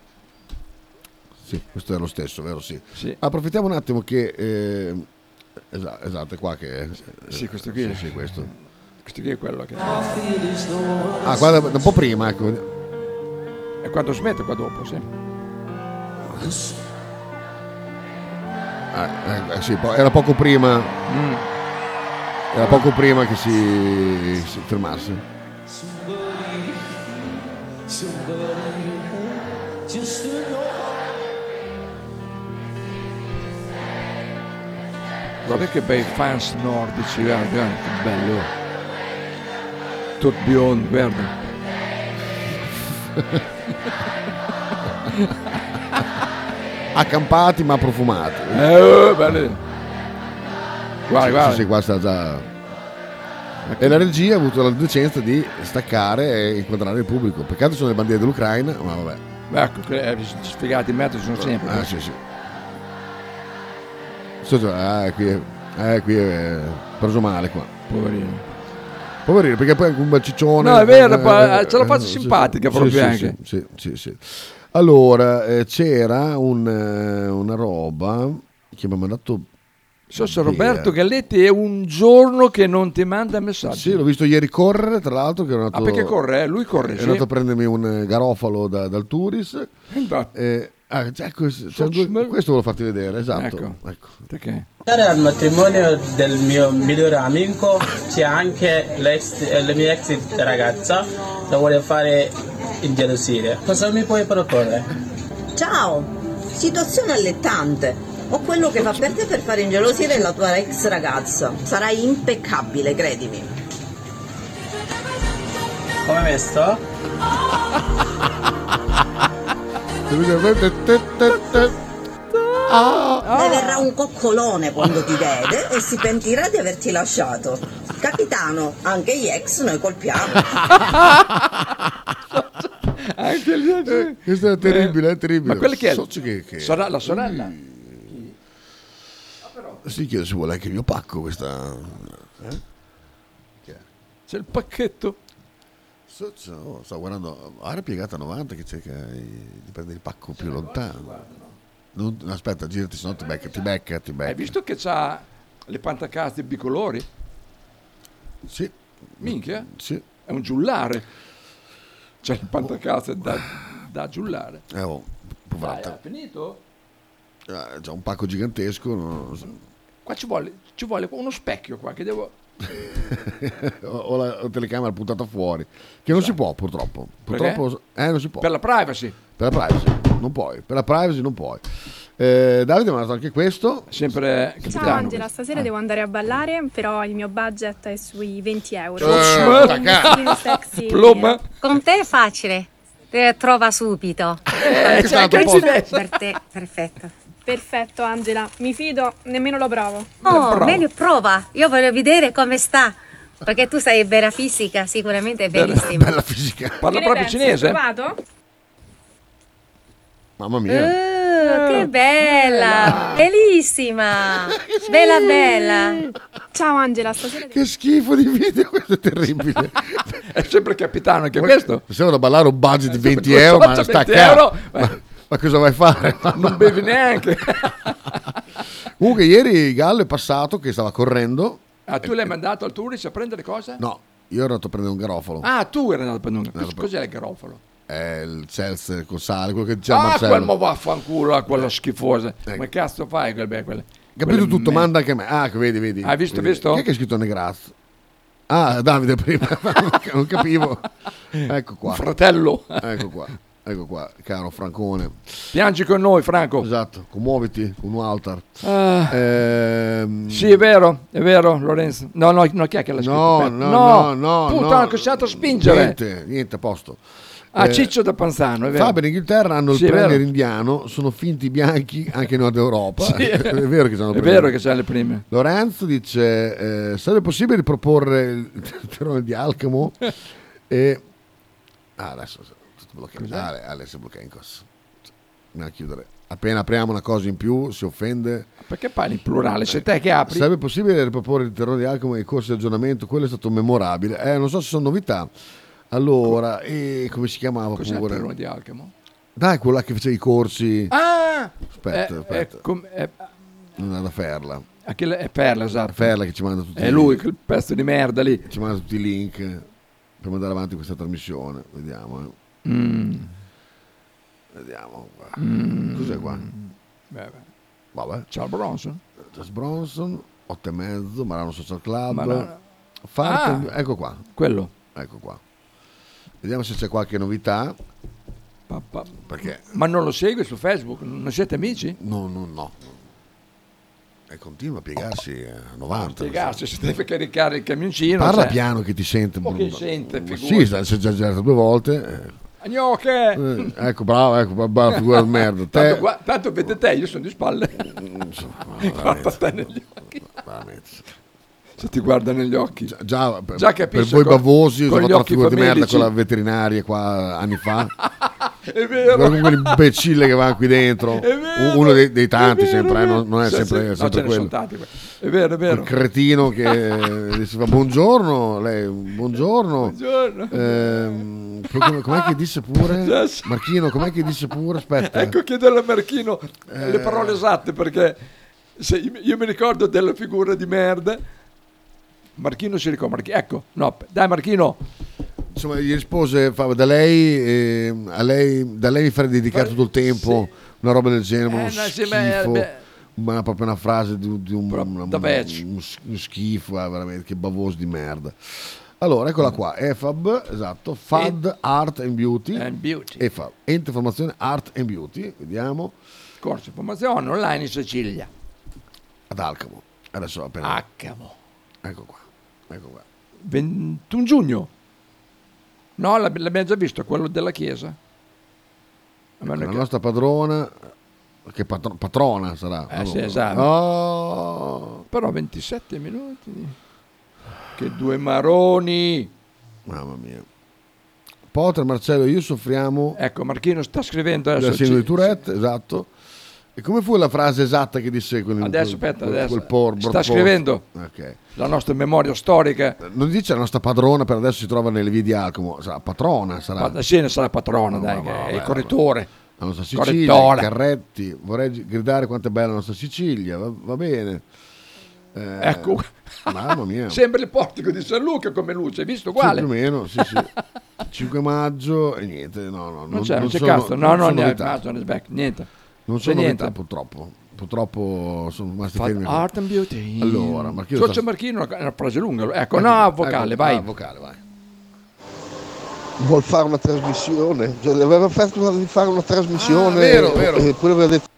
Sì, questo è lo stesso, vero? Sì. Sì. Approfittiamo un attimo che... eh, esatto, esatto, è qua che... Sì, questo qui. Sì, sì, questo. Questo qui è quello che... Ah, guarda, un po' prima, ecco. E quando smette qua dopo, sì. Ah, eh, sì, po- era poco prima... Mm. Era poco prima che si, si fermasse. Guarda che bei fans nordici, guarda, guarda che bello. Tutto biondo, guarda. Accampati ma profumati. Eh, belli. Guarda, Sì, guarda. Sì, sì, qua sta già... E la regia ha avuto la decenza di staccare e inquadrare il pubblico. Peccato sono le bandiere dell'Ucraina, ma vabbè. Beh, Ecco, eh, sfigati in mezzo ci sono sempre. Ah, sì, sì. Sotto- ah, qui, è, eh, qui è preso male qua. Poverino. Poverino, perché poi è anche un bel ciccione. No, è vero, eh, eh, eh, ce fatta sì, simpatica sì, proprio sì, anche. Sì, sì, sì. Allora, eh, c'era un, eh, una roba che mi ha mandato... So se Roberto Galletti è un giorno che non ti manda messaggi. Sì, l'ho visto ieri correre, tra l'altro, che è andato... Ah, perché corre? eh? Lui corre, È sì. andato a prendermi un eh, garofalo da- dal Turis. Eh, ah, c'è due- questo volevo farti vedere, esatto. Ecco. Ecco. Perché? Al matrimonio del mio migliore amico c'è anche eh, la mia ex ragazza che vuole fare ingelosire. Cosa mi puoi proporre? Ciao, situazione allettante. Ho quello che fa per te per fare ingelosire la tua ex ragazza. Sarai impeccabile, credimi. Come mesto? Ne verrà un coccolone quando ti vede e si pentirà di averti lasciato. Capitano, anche gli ex noi colpiamo. Anche gli Eh, questo è terribile, è terribile. Ma quella che è? So che- che- Sorella- la sorella? Si chiede se vuole anche il mio pacco questa... Eh? C'è il pacchetto. So- so- oh, sto guardando, area piegata a 90 che cerca di di prendere il pacco più lontano. Non- aspetta, girati, se no ti becca, ti becca, ti becca. Hai visto che c'ha le pantacazze bicolori? Sì. Minchia? Sì. È un giullare. C'ha le pantacazze da, da giullare. Eh, oh, Dai, ha finito? Eh, già un pacco gigantesco. so. Qua ci vuole, ci vuole uno specchio qua che devo... ho, ho la la telecamera puntata fuori. Che non si può, purtroppo. Purtroppo, eh, non si può. Per la privacy. Per la privacy, non puoi. Per la privacy non puoi. Eh, Davide mi ha dato anche questo. Sempre Ciao Angela, stasera devo andare a ballare, però il mio budget è sui 20 euro. Eh, sexy. Plomba. Con te è facile, te trova subito. Eh, c'è anche il cinese. Per te, perfetto. Perfetto Angela, mi fido, nemmeno lo provo. Oh, meglio prova, io voglio vedere come sta. Perché tu sei bella fisica, sicuramente è bellissima. Bella fisica. Parla proprio pensi? cinese? Provato? Mamma mia. Uh, che bella, bellissima, bella bella. Ciao Angela, stasera Che schifo di video, questo è terribile. È sempre capitano anche questo. Sembra da ballare un budget di 20 Cosa euro, ma sta 20 a euro? cazzo. Ma, ma cosa vai a fare? Non bevi neanche. Comunque ieri Gallo è passato che stava correndo. Ah, tu l'hai mandato al tourist a prendere cosa? No, io ero andato a prendere un garofalo. Ah, tu eri andato a prendere un... Cos- Cos'è il garofalo? È il Chelsea col sale, quello che diceva Ah, Marcello. quel mo vaffanculo, quella schifosa. Ma che cazzo fai quel be- quelle? Capito quelle tutto, me- manda anche a me. Ah, che vedi, vedi. Hai visto, Vedi. visto? Chi è che ha scritto Negraz? Ah, Davide prima, non capivo. Ecco qua. Fratello. Ecco qua, ecco qua, caro Francone. Piangi con noi, Franco. Esatto, commuoviti con un altar. Ah. Ehm, Sì, è vero, è vero, Lorenzo. No, no, no chi è che l'ha scritto? No, Aspetta. no, no, no. Puttana, no. che a spingere. Niente, niente, a posto. Ah, Eh, Ciccio da Panzano, è vero. Fabio in Inghilterra hanno il Sì, è premier indiano, sono finti bianchi anche in Nord Europa. Sì, è vero che sono È vero che c'hanno le prime. Lorenzo dice: eh, Sarebbe possibile riproporre il terrone di Alcamo? e ah, adesso tutto bloccato. Cos'è? Ale, Ale, si blocca in. Andiamo a chiudere. Appena apriamo una cosa in più si offende. Perché parli in plurale? Sei te che apri. Sarebbe possibile riproporre il terrone di Alcamo e i corsi di aggiornamento? Quello è stato memorabile. Eh, non so se sono novità. Allora, e come si chiamava Cos'è il pure? terrone di Alcamo? Dai, quello là che faceva i corsi. Ah! Aspetta, Eh, aspetta. È, com- è, Non è da Ferla. le- è Perla, esatto. Ferla che ci manda tutti È lui, link. quel pezzo di merda lì. Ci manda tutti i link per mandare avanti questa trasmissione. Vediamo. eh. Mm. Vediamo qua. Mm. Cos'è qua? Beh, beh. Vabbè. Charles Bronson. Charles Bronson, 8 e mezzo, Marano Social Club. Marano. Farten- Ah. ecco qua. Quello. Ecco qua. Vediamo se c'è qualche novità. Perché? Ma non lo segui su Facebook? Non siete amici? No, no, no. E continua a piegarsi a 90. Spiegarsi, se deve caricare il camioncino. Parla cioè- piano che ti sente. Ma che sente, Sì, figurati. sta- si è già girato due volte. Gnocche! Eh, ecco, bravo, ecco, brava figura di merda. Tanto, Te, gua- tanto vede te, io sono di spalle. Guarda te negli occhi. Se ti guarda negli occhi. Già, già per, Già per capisce voi con- bavosi ho con fatto gli la figura di merda con la veterinaria qua anni fa. È vero. Guarda come quell'imbecille che va qui dentro. Vero, Uno dei, dei tanti vero, sempre, eh, vero. non, non è Sì, sempre, no, sempre ce ne quello. sono tanti. È vero, è vero. Quel cretino che dice fa buongiorno, lei buongiorno. Buongiorno. Come- com'è che disse pure? Marchino, com'è che disse pure? Aspetta. Ecco, chiedere a Marchino Eh. le parole esatte perché se io mi ricordo della figura di merda. Marchino si ricorda. Ecco, no, dai Marchino. Insomma, gli rispose, fa, da lei, eh, a lei, da lei mi farei dedicare tutto il tempo, una roba del genere, Eh, uno no, sì, schifo, beh, beh. ma proprio una frase di, di un, una- vecchio. uno sch- uno schifo, eh, veramente, che bavoso di merda. Allora, eccola qua, EFAB, esatto, FAD, Art and Beauty, And Beauty. EFAB, Ente Formazione Art and Beauty, vediamo, Corso di formazione online in Sicilia. ad Alcamo, adesso appena... Accamo. Ecco qua, ecco qua. 21 giugno. No, l'ab- l'abbiamo già visto, quello della chiesa. Meno La che- nostra padrona, che patro- patrona sarà. Eh, sì, allora. esatto. Oh. Però 27 minuti. Che due maroni. Mamma mia. Potter, Marcello e io soffriamo Ecco, Marchino sta scrivendo adesso. sindrome ci- di Tourette, esatto. E come fu la frase esatta che disse quel, Adesso, quel- aspetta, quel- adesso. quel por- sta por- scrivendo Ok. la nostra memoria storica. Non dice la nostra padrona, per adesso si trova nelle vie di Alcamo, sarà patrona, sarà. Ma sì, ne sarà patrona, dai, che è il correttore. La nostra Sicilia, Correttore. Carretti, vorrei gridare quanto è bella la nostra Sicilia, va, va bene. Eh, Ecco. Mamma mia. Sembra il portico di San Luca come luce, hai visto uguale? Sì, più o meno, sì, sì. 5 maggio e niente, no, no, Non c'è, non c'è sono- cazzo. No, non no, sono niente, Non C'è sono niente. novità purtroppo. Purtroppo sono rimasti Fa- fermi. Art and Beauty. Allora, Marchino Socio sta- Marchino, è una frase lunga. Ecco, Ecco, no, ecco, vocale, ah, vai. vocale, vai. vuol fare una trasmissione, cioè, aveva offerto di fare una trasmissione Ah, vero, vero. e poi aveva detto "Ah,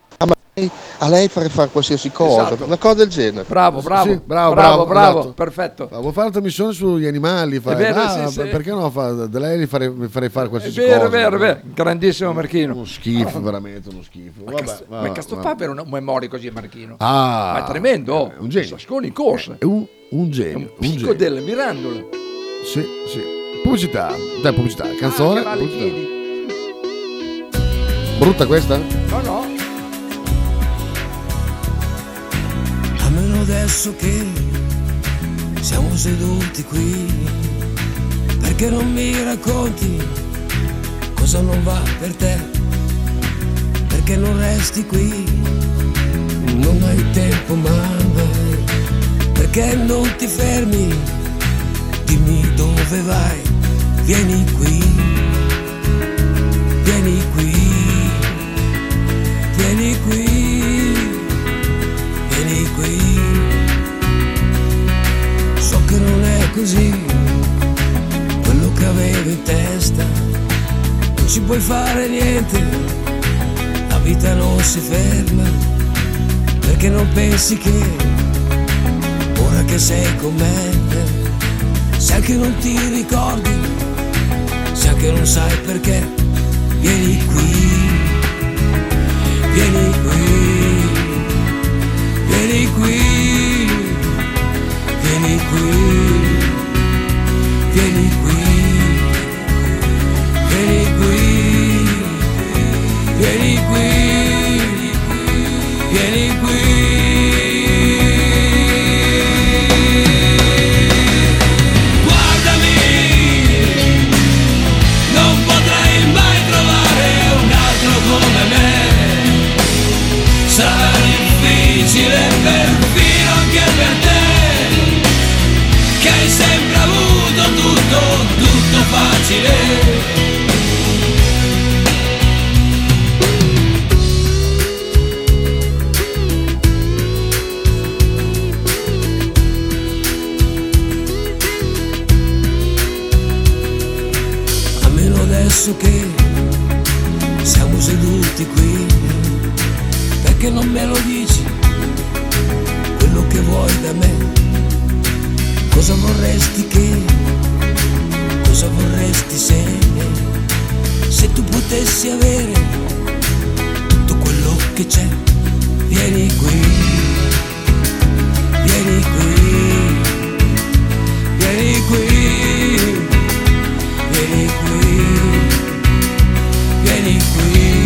a lei farei fare qualsiasi cosa, Esatto. una cosa del genere. Bravo, bravo, Sì, bravo, bravo, bravo, bravo, esatto. perfetto. Ma vuoi fare una trasmissione sugli animali? Fai, È vero, ah, sì, sì. Perché no? Fa, da lei li farei, farei fare È qualsiasi vero, cosa. è vero, è vero. Grandissimo Marchino. Uno schifo, veramente uno schifo. Ma, Vabbè, cazzo, vabbè, ma cazzo vabbè. fa per una memoria così Marchino? Ah, ma è tremendo, oh. è un genio. Sasconi in corsa. È un, un genio. un Picco genio. della Mirandola. Sì, sì. Pubblicità, dai pubblicità, canzone. Ah, vale i pubblicità. Brutta questa? No, no. Adesso che siamo seduti qui, perché non mi racconti cosa non va per te? Perché non resti qui? Non hai tempo mai, perché non ti fermi? Dimmi dove vai, vieni qui, così quello che avevo in testa. Non ci puoi fare niente, la vita non si ferma. Perché non pensi che ora che sei con me, sai che non ti ricordi, sai che non sai perché. Vieni qui, vieni qui. Vieni qui, vieni qui, vieni qui, vieni qui, qui, vieni qui. Almeno adesso che siamo seduti qui perché non me lo dici quello che vuoi da me? Cosa vorresti che, cosa vorresti se, se tu potessi avere tutto quello che c'è? Vieni qui, vieni qui, vieni qui, vieni qui, 1909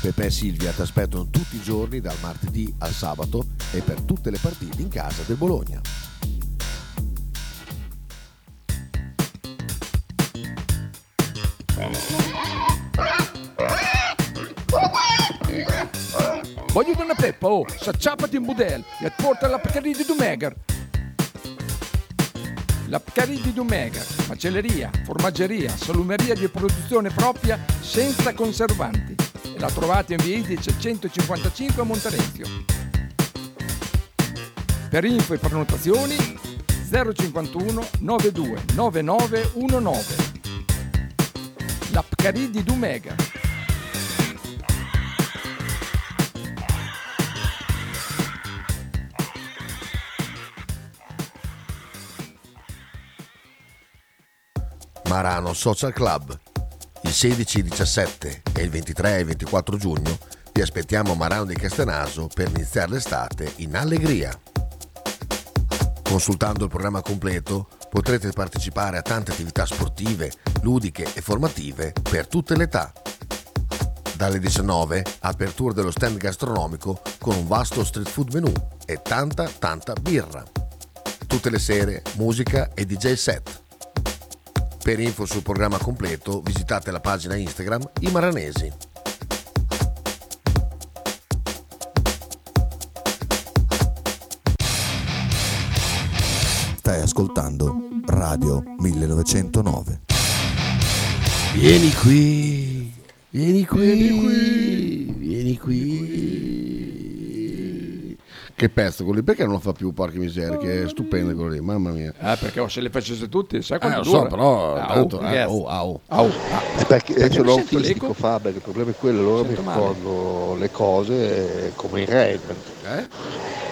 Pepe e Silvia ti aspettano tutti i giorni dal martedì al sabato e per tutte le partite in casa del Bologna. Voglio una peppa, oh, s'acciappati in budel e porta la Pcaridi di Dumegar. La Pcaridi di Dumegar, macelleria, formaggeria, salumeria di produzione propria senza conservanti. La trovate in via Idice 155 a Monterezio. Per info e prenotazioni 051 92 9919. La Pcaridi di Dumegar. Marano Social Club. Il 16, 17 e il 23 e 24 giugno ti aspettiamo a Marano di Castenaso per iniziare l'estate in allegria. Consultando il programma completo potrete partecipare a tante attività sportive, ludiche e formative per tutte le età. Dalle 19 apertura dello stand gastronomico con un vasto street food menu e tanta tanta birra. Tutte le sere musica e DJ set. Per info sul programma completo visitate la pagina Instagram I Maranesi. Stai ascoltando Radio 1909. Vieni qui, vieni qui, vieni qui. Che pezzo quello lì, perché non lo fa più, porca miseria, che è stupendo quello lì, mamma mia. Eh, perché se le facesse tutti, sai Eh, quanto lo dura? so, però, Ah, tanto, oh, eh, yes. oh, au. Au. È perché Perché sono mi sento autistico l'eco? Faber, il problema è quello, allora mi male. ricordo le cose eh, come in Raven. Eh?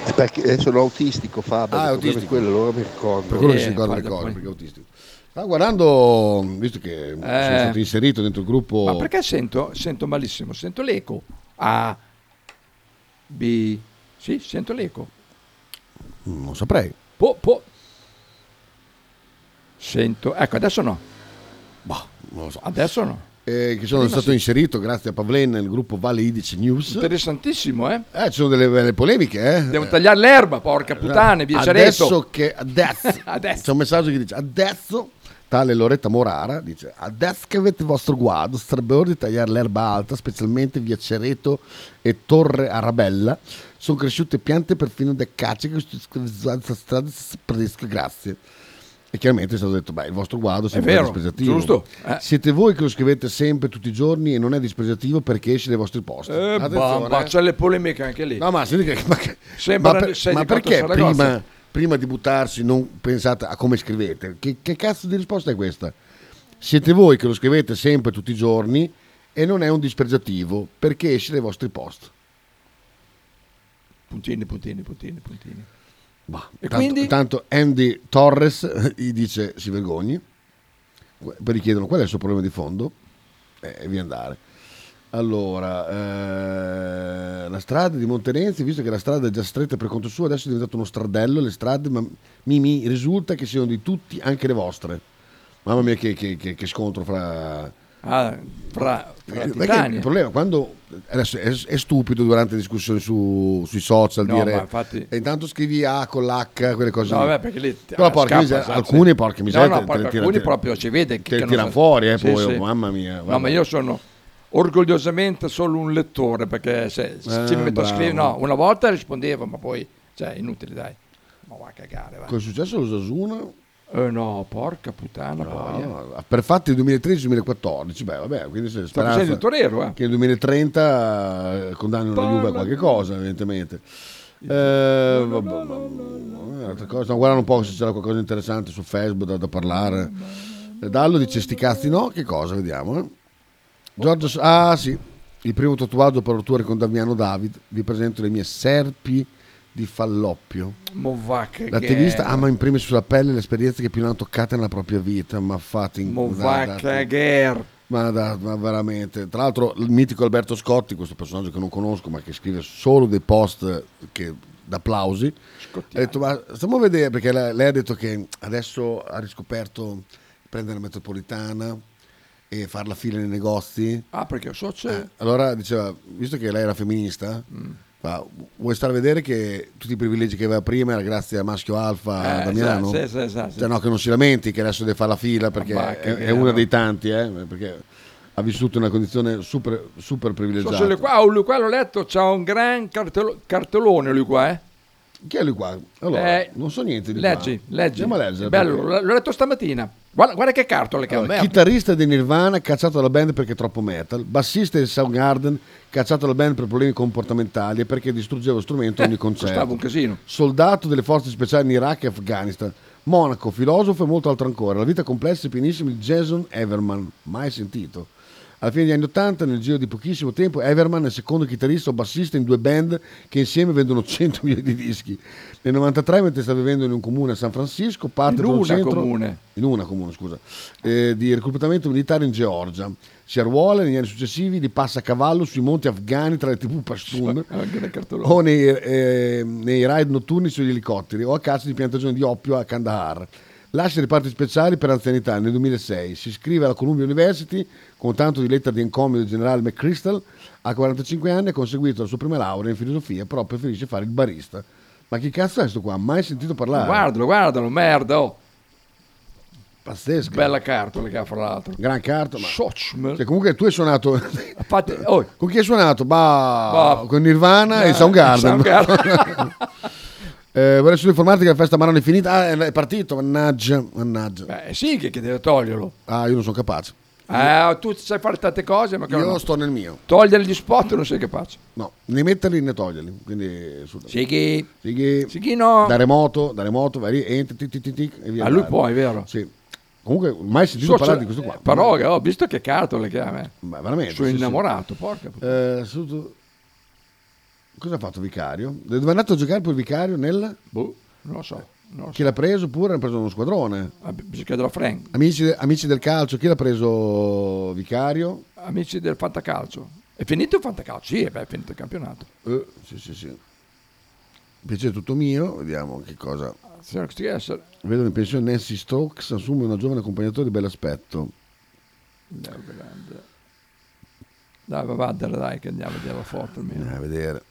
È perché sono autistico Faber, Ah, problema è autistico. quello, allora mi ricordo. Per quello che Eh, si ricorda le cose, poi. perché è autistico. Stavo guardando, visto che sono Eh. stato inserito dentro il gruppo... Ma perché sento, sento malissimo? Sento l'eco. A, B, sì, sento l'eco. Mm, Non saprei. Po, po. Sento, ecco, adesso no. Boh, non lo so. Adesso no. Eh, che sono Prima stato sì. inserito grazie a Pavlen nel gruppo Valle Idice News. Interessantissimo, eh? Eh, ci sono delle belle polemiche, eh. Devo tagliare l'erba, porca puttana, via. Adesso che adesso, Adesso. c'è un messaggio che dice adesso tale Loretta Morara dice adesso che avete il vostro guado sarebbe ora di tagliare l'erba alta specialmente via Cereto e Torre Arabella sono cresciute piante perfino da caccia che si perdesca grazie e chiaramente è stato detto beh il vostro guado sempre vero, dispregiativo giusto, eh. siete voi che lo scrivete sempre tutti i giorni e non è dispregiativo perché esce dai vostri posti Eh, bamba, eh. c'è le polemiche anche lì. No, ma, che- ma che- ma per- ma perché prima, prima di buttarsi non pensate a come scrivete? Che, che cazzo di risposta è questa? Siete voi che lo scrivete sempre tutti i giorni e non è un dispregiativo perché esce dai vostri post. Puntini, puntini, puntini, puntini. E Tanto, quindi? tanto Andy Torres gli dice si vergogni, poi gli chiedono qual è il suo problema di fondo e via andare. Allora, eh, la strada di Monterenzi, visto che la strada è già stretta per conto suo, adesso è diventato uno stradello, le strade, ma mi, mi risulta che siano di tutti, anche le vostre. Mamma mia che, che- che- che scontro fra, Ah, fra Perché titani. il problema quando adesso è, è stupido durante le discussioni su- sui social No, dire infatti- e intanto scrivi A con l'H quelle cose No, vabbè, perché lì però ah, porca miseria, alcuni porca No, miseria no, te- te- te- alcuni te- proprio si vede che, te tirano sa- fuori eh, Sì, poi sì. oh, mamma mia No, guarda. ma io sono orgogliosamente solo un lettore perché se, se Eh, ci metto a bravo. scrivere, no, una volta rispondevo, ma poi, cioè, inutile, dai. Ma va a cagare, va. cosa è successo all'Osasuna? Eh, no, porca puttana. No, per fatti 2013-2014 beh vabbè quindi Sta speranza il torero, eh. che nel 2030 eh, condannino la Juve a qualche cosa evidentemente eh, vabbè. Stiamo guardando un po' se c'era qualcosa di interessante su Facebook da, da parlare Eh, Dallo dice sti cazzi no che cosa vediamo eh? Giorgio S- ah sì il primo tatuaggio per rotture con Damiano David vi presento le mie serpi di falloppio L'attivista ama imprimere sulla pelle le esperienze che più ne hanno toccate nella propria vita, ma fatti in Mo da- va da- che guerra. ma, da- ma veramente. Tra l'altro, il mitico Alberto Scotti, questo personaggio che non conosco, ma che scrive solo dei post che, d'applausi, ha detto: Ma stiamo a vedere perché lei, lei ha detto che adesso ha riscoperto prendere la metropolitana e fare la fila nei negozi. Ah, perché so c'è. Eh, allora diceva, visto che lei era femminista, Mm. Fa, vuoi stare a vedere che tutti i privilegi che aveva prima era grazie a maschio alfa Eh, Damiano? sì, sì, sì, sì. Cioè, no, che non si lamenti che adesso deve fare la fila perché Ma è, è uno dei tanti, eh, perché ha vissuto in una condizione super, super So privilegiata. lui qua, oh, lui qua l'ho letto, c'ha un gran cartelo- cartellone lui qua, eh. Chi è lui qua? Allora, Eh, non so niente di leggi, qua. leggi. Andiamo a leggere, Bello, perché- l'ho letto stamattina. Guarda, guarda che cartole che ha. Allora, merda. chitarrista di Nirvana cacciato dalla band perché è troppo metal, bassista di Soundgarden cacciato dalla band per problemi comportamentali e perché distruggeva lo strumento a ogni concerto. Eh, un casino. Soldato delle forze speciali in Iraq e Afghanistan, monaco, filosofo e molto altro ancora. La vita complessa e pienissima di Jason Everman, mai sentito. Alla fine degli anni 80, nel giro di pochissimo tempo, Everman è il secondo chitarrista o bassista in due band che insieme vendono 100 milioni di dischi. Nel 93, mentre sta vivendo in un comune a San Francisco, parte In un una centro comune. in una comune, scusa, eh, di reclutamento militare in Georgia. Si arruola negli anni successivi di passacavallo sui monti afghani tra le tribù Pashtun o nei, eh, nei ride notturni sugli elicotteri o a caccia di piantagioni di oppio a Kandahar. Lascia i reparti speciali per anzianità nel 2006. Si iscrive alla Columbia University con tanto di lettera di encomio del generale McChrystal. A 45 anni ha conseguito la sua prima laurea in filosofia, però preferisce fare il barista. Ma chi cazzo è questo qua? Mai sentito parlare? Guardalo, guardalo, merda. Oh. Pazzesco. Bella cartola che ha fra l'altro. Gran carta, ma... Cioè, comunque tu hai suonato... Infatti, oh, Con chi hai suonato? Bah, Bah. con Nirvana Eh, e Soundgarden. Soundgarden. eh, vorrei solo informarti che la festa Marano è finita. Ah, è partito, mannaggia, mannaggia. Eh sì, che, che deve toglierlo. Ah, io non sono capace. Eh, tu sai fare tante cose, ma Io no. sto nel mio. Togliere gli spot non sei capace. No, né metterli né toglierli. Quindi, Sighi. Sighi. Sighi no. Da remoto, da remoto, vai lì, entri, tic, tic, tic, tic, e via. Ah, lui è vero. Sì. Comunque, mai sentito So- parlare di questo qua. Però, che ho visto che cartole me. Ma veramente. Sono sì, sì. innamorato, porca puttana. Eh, su- Cosa ha fatto Vicario? Dove è andato a giocare poi il Vicario nel... Boh, non lo so. Non Chi l'ha preso pure? Ha preso uno squadrone. so. Ah, Bisogna chiedere a Frank. Amici, de- amici del calcio, chi l'ha preso Vicario? Amici del Fantacalcio. È finito il Fantacalcio? Sì, beh, è finito il campionato. Eh, sì, sì, sì. Piacere tutto mio, vediamo che cosa. Essere. Vedo in pensione Nancy Stokes, assume una giovane accompagnatore di bell'aspetto. Dai, grande. Dai, va, va, dai, dai, che andiamo a vedere la foto almeno. Andiamo a vedere.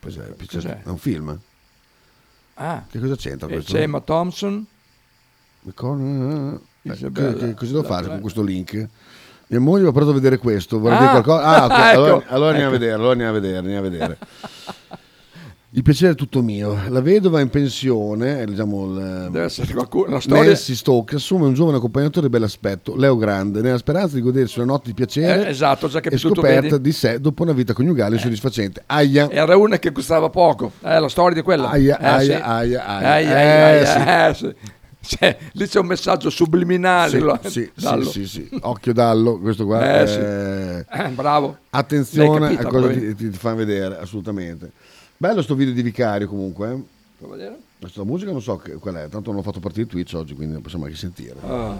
Cos'è? Cos'è? È un film? Ah, Che cosa c'entra e questo? c'è Emma Thompson. Con- eh, Isabella. che- che- cosa devo fare con questo link? Mia moglie mi ha portato a vedere questo, vorrei Ah, dire qualcosa? Ah, ok, ecco, allora, allora andiamo a ecco. vedere, allora andiamo a vedere, andiamo a vedere. Il piacere è tutto mio. La vedova in pensione, eh, diciamo il, Deve essere qualcuno. La storia. Nancy Stokes assume un giovane accompagnatore di bell'aspetto, Leo Grande, nella speranza di godersi una notte di piacere Eh, esatto, già e scoperta di sé dopo una vita coniugale insoddisfacente. Aia, Era una che costava poco. Eh, la storia di quella. aia, Eh, aia, sì. aia, aia. Aia, Eh, aia, sì. aia, eh, sì. Cioè, lì c'è un messaggio subliminale. Sì, lo- sì, dallo. sì, sì, sì. Occhio dallo, questo qua. Eh, sì. eh, Eh, bravo. Attenzione L'hai capita, a cosa poi? ti, ti fa vedere, assolutamente. Bello sto video di Vicario comunque. eh. Puoi vedere? Questa musica non so che, qual è, tanto non ho fatto partire Twitch oggi, quindi non possiamo anche sentire. Ah.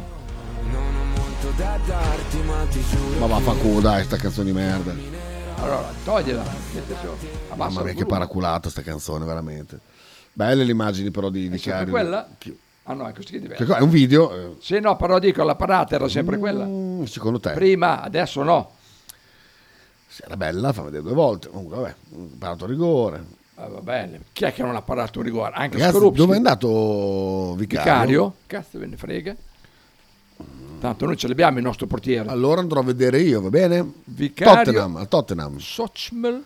Ma vaffanculo dai, sta canzone di merda. Allora, togliela. Mamma mia che paraculata sta canzone, veramente. Belle le immagini però di Vicario. quella? Chi- Ah no, è così che co- è un video, eh, Sì, no, però dico, la parata era sempre quella. mm, secondo te? Prima, adesso no. Se era bella, fa vedere due volte. Comunque, vabbè, parato a rigore. Ah, va bene. Chi è che non ha parato un rigore? Anche Ragazzi, Skorupski. dove è andato Vicario? Vicario? Cazzo ve ne frega. Tanto noi ce l'abbiamo il nostro portiere. Allora andrò a vedere io, va bene? Vicario- Tottenham, al Tottenham. Sochmel.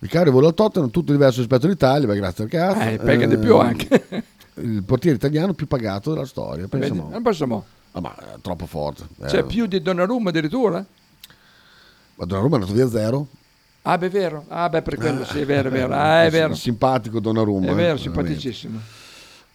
Vicario vola al Tottenham, tutto diverso rispetto all'Italia, beh, grazie al cazzo. Eh, paga di più anche. Il portiere italiano più pagato della storia, pensa Vedi? mo. Non pensa mo. Ah, ma è troppo forte. Eh, C'è più di Donnarumma addirittura? Ma Donnarumma è andato via zero. Ah, beh, è vero. Ah, beh, per quello sì, è vero, è vero. Ah, è vero. Simpatico Donnarumma. È eh, vero, veramente. simpaticissimo.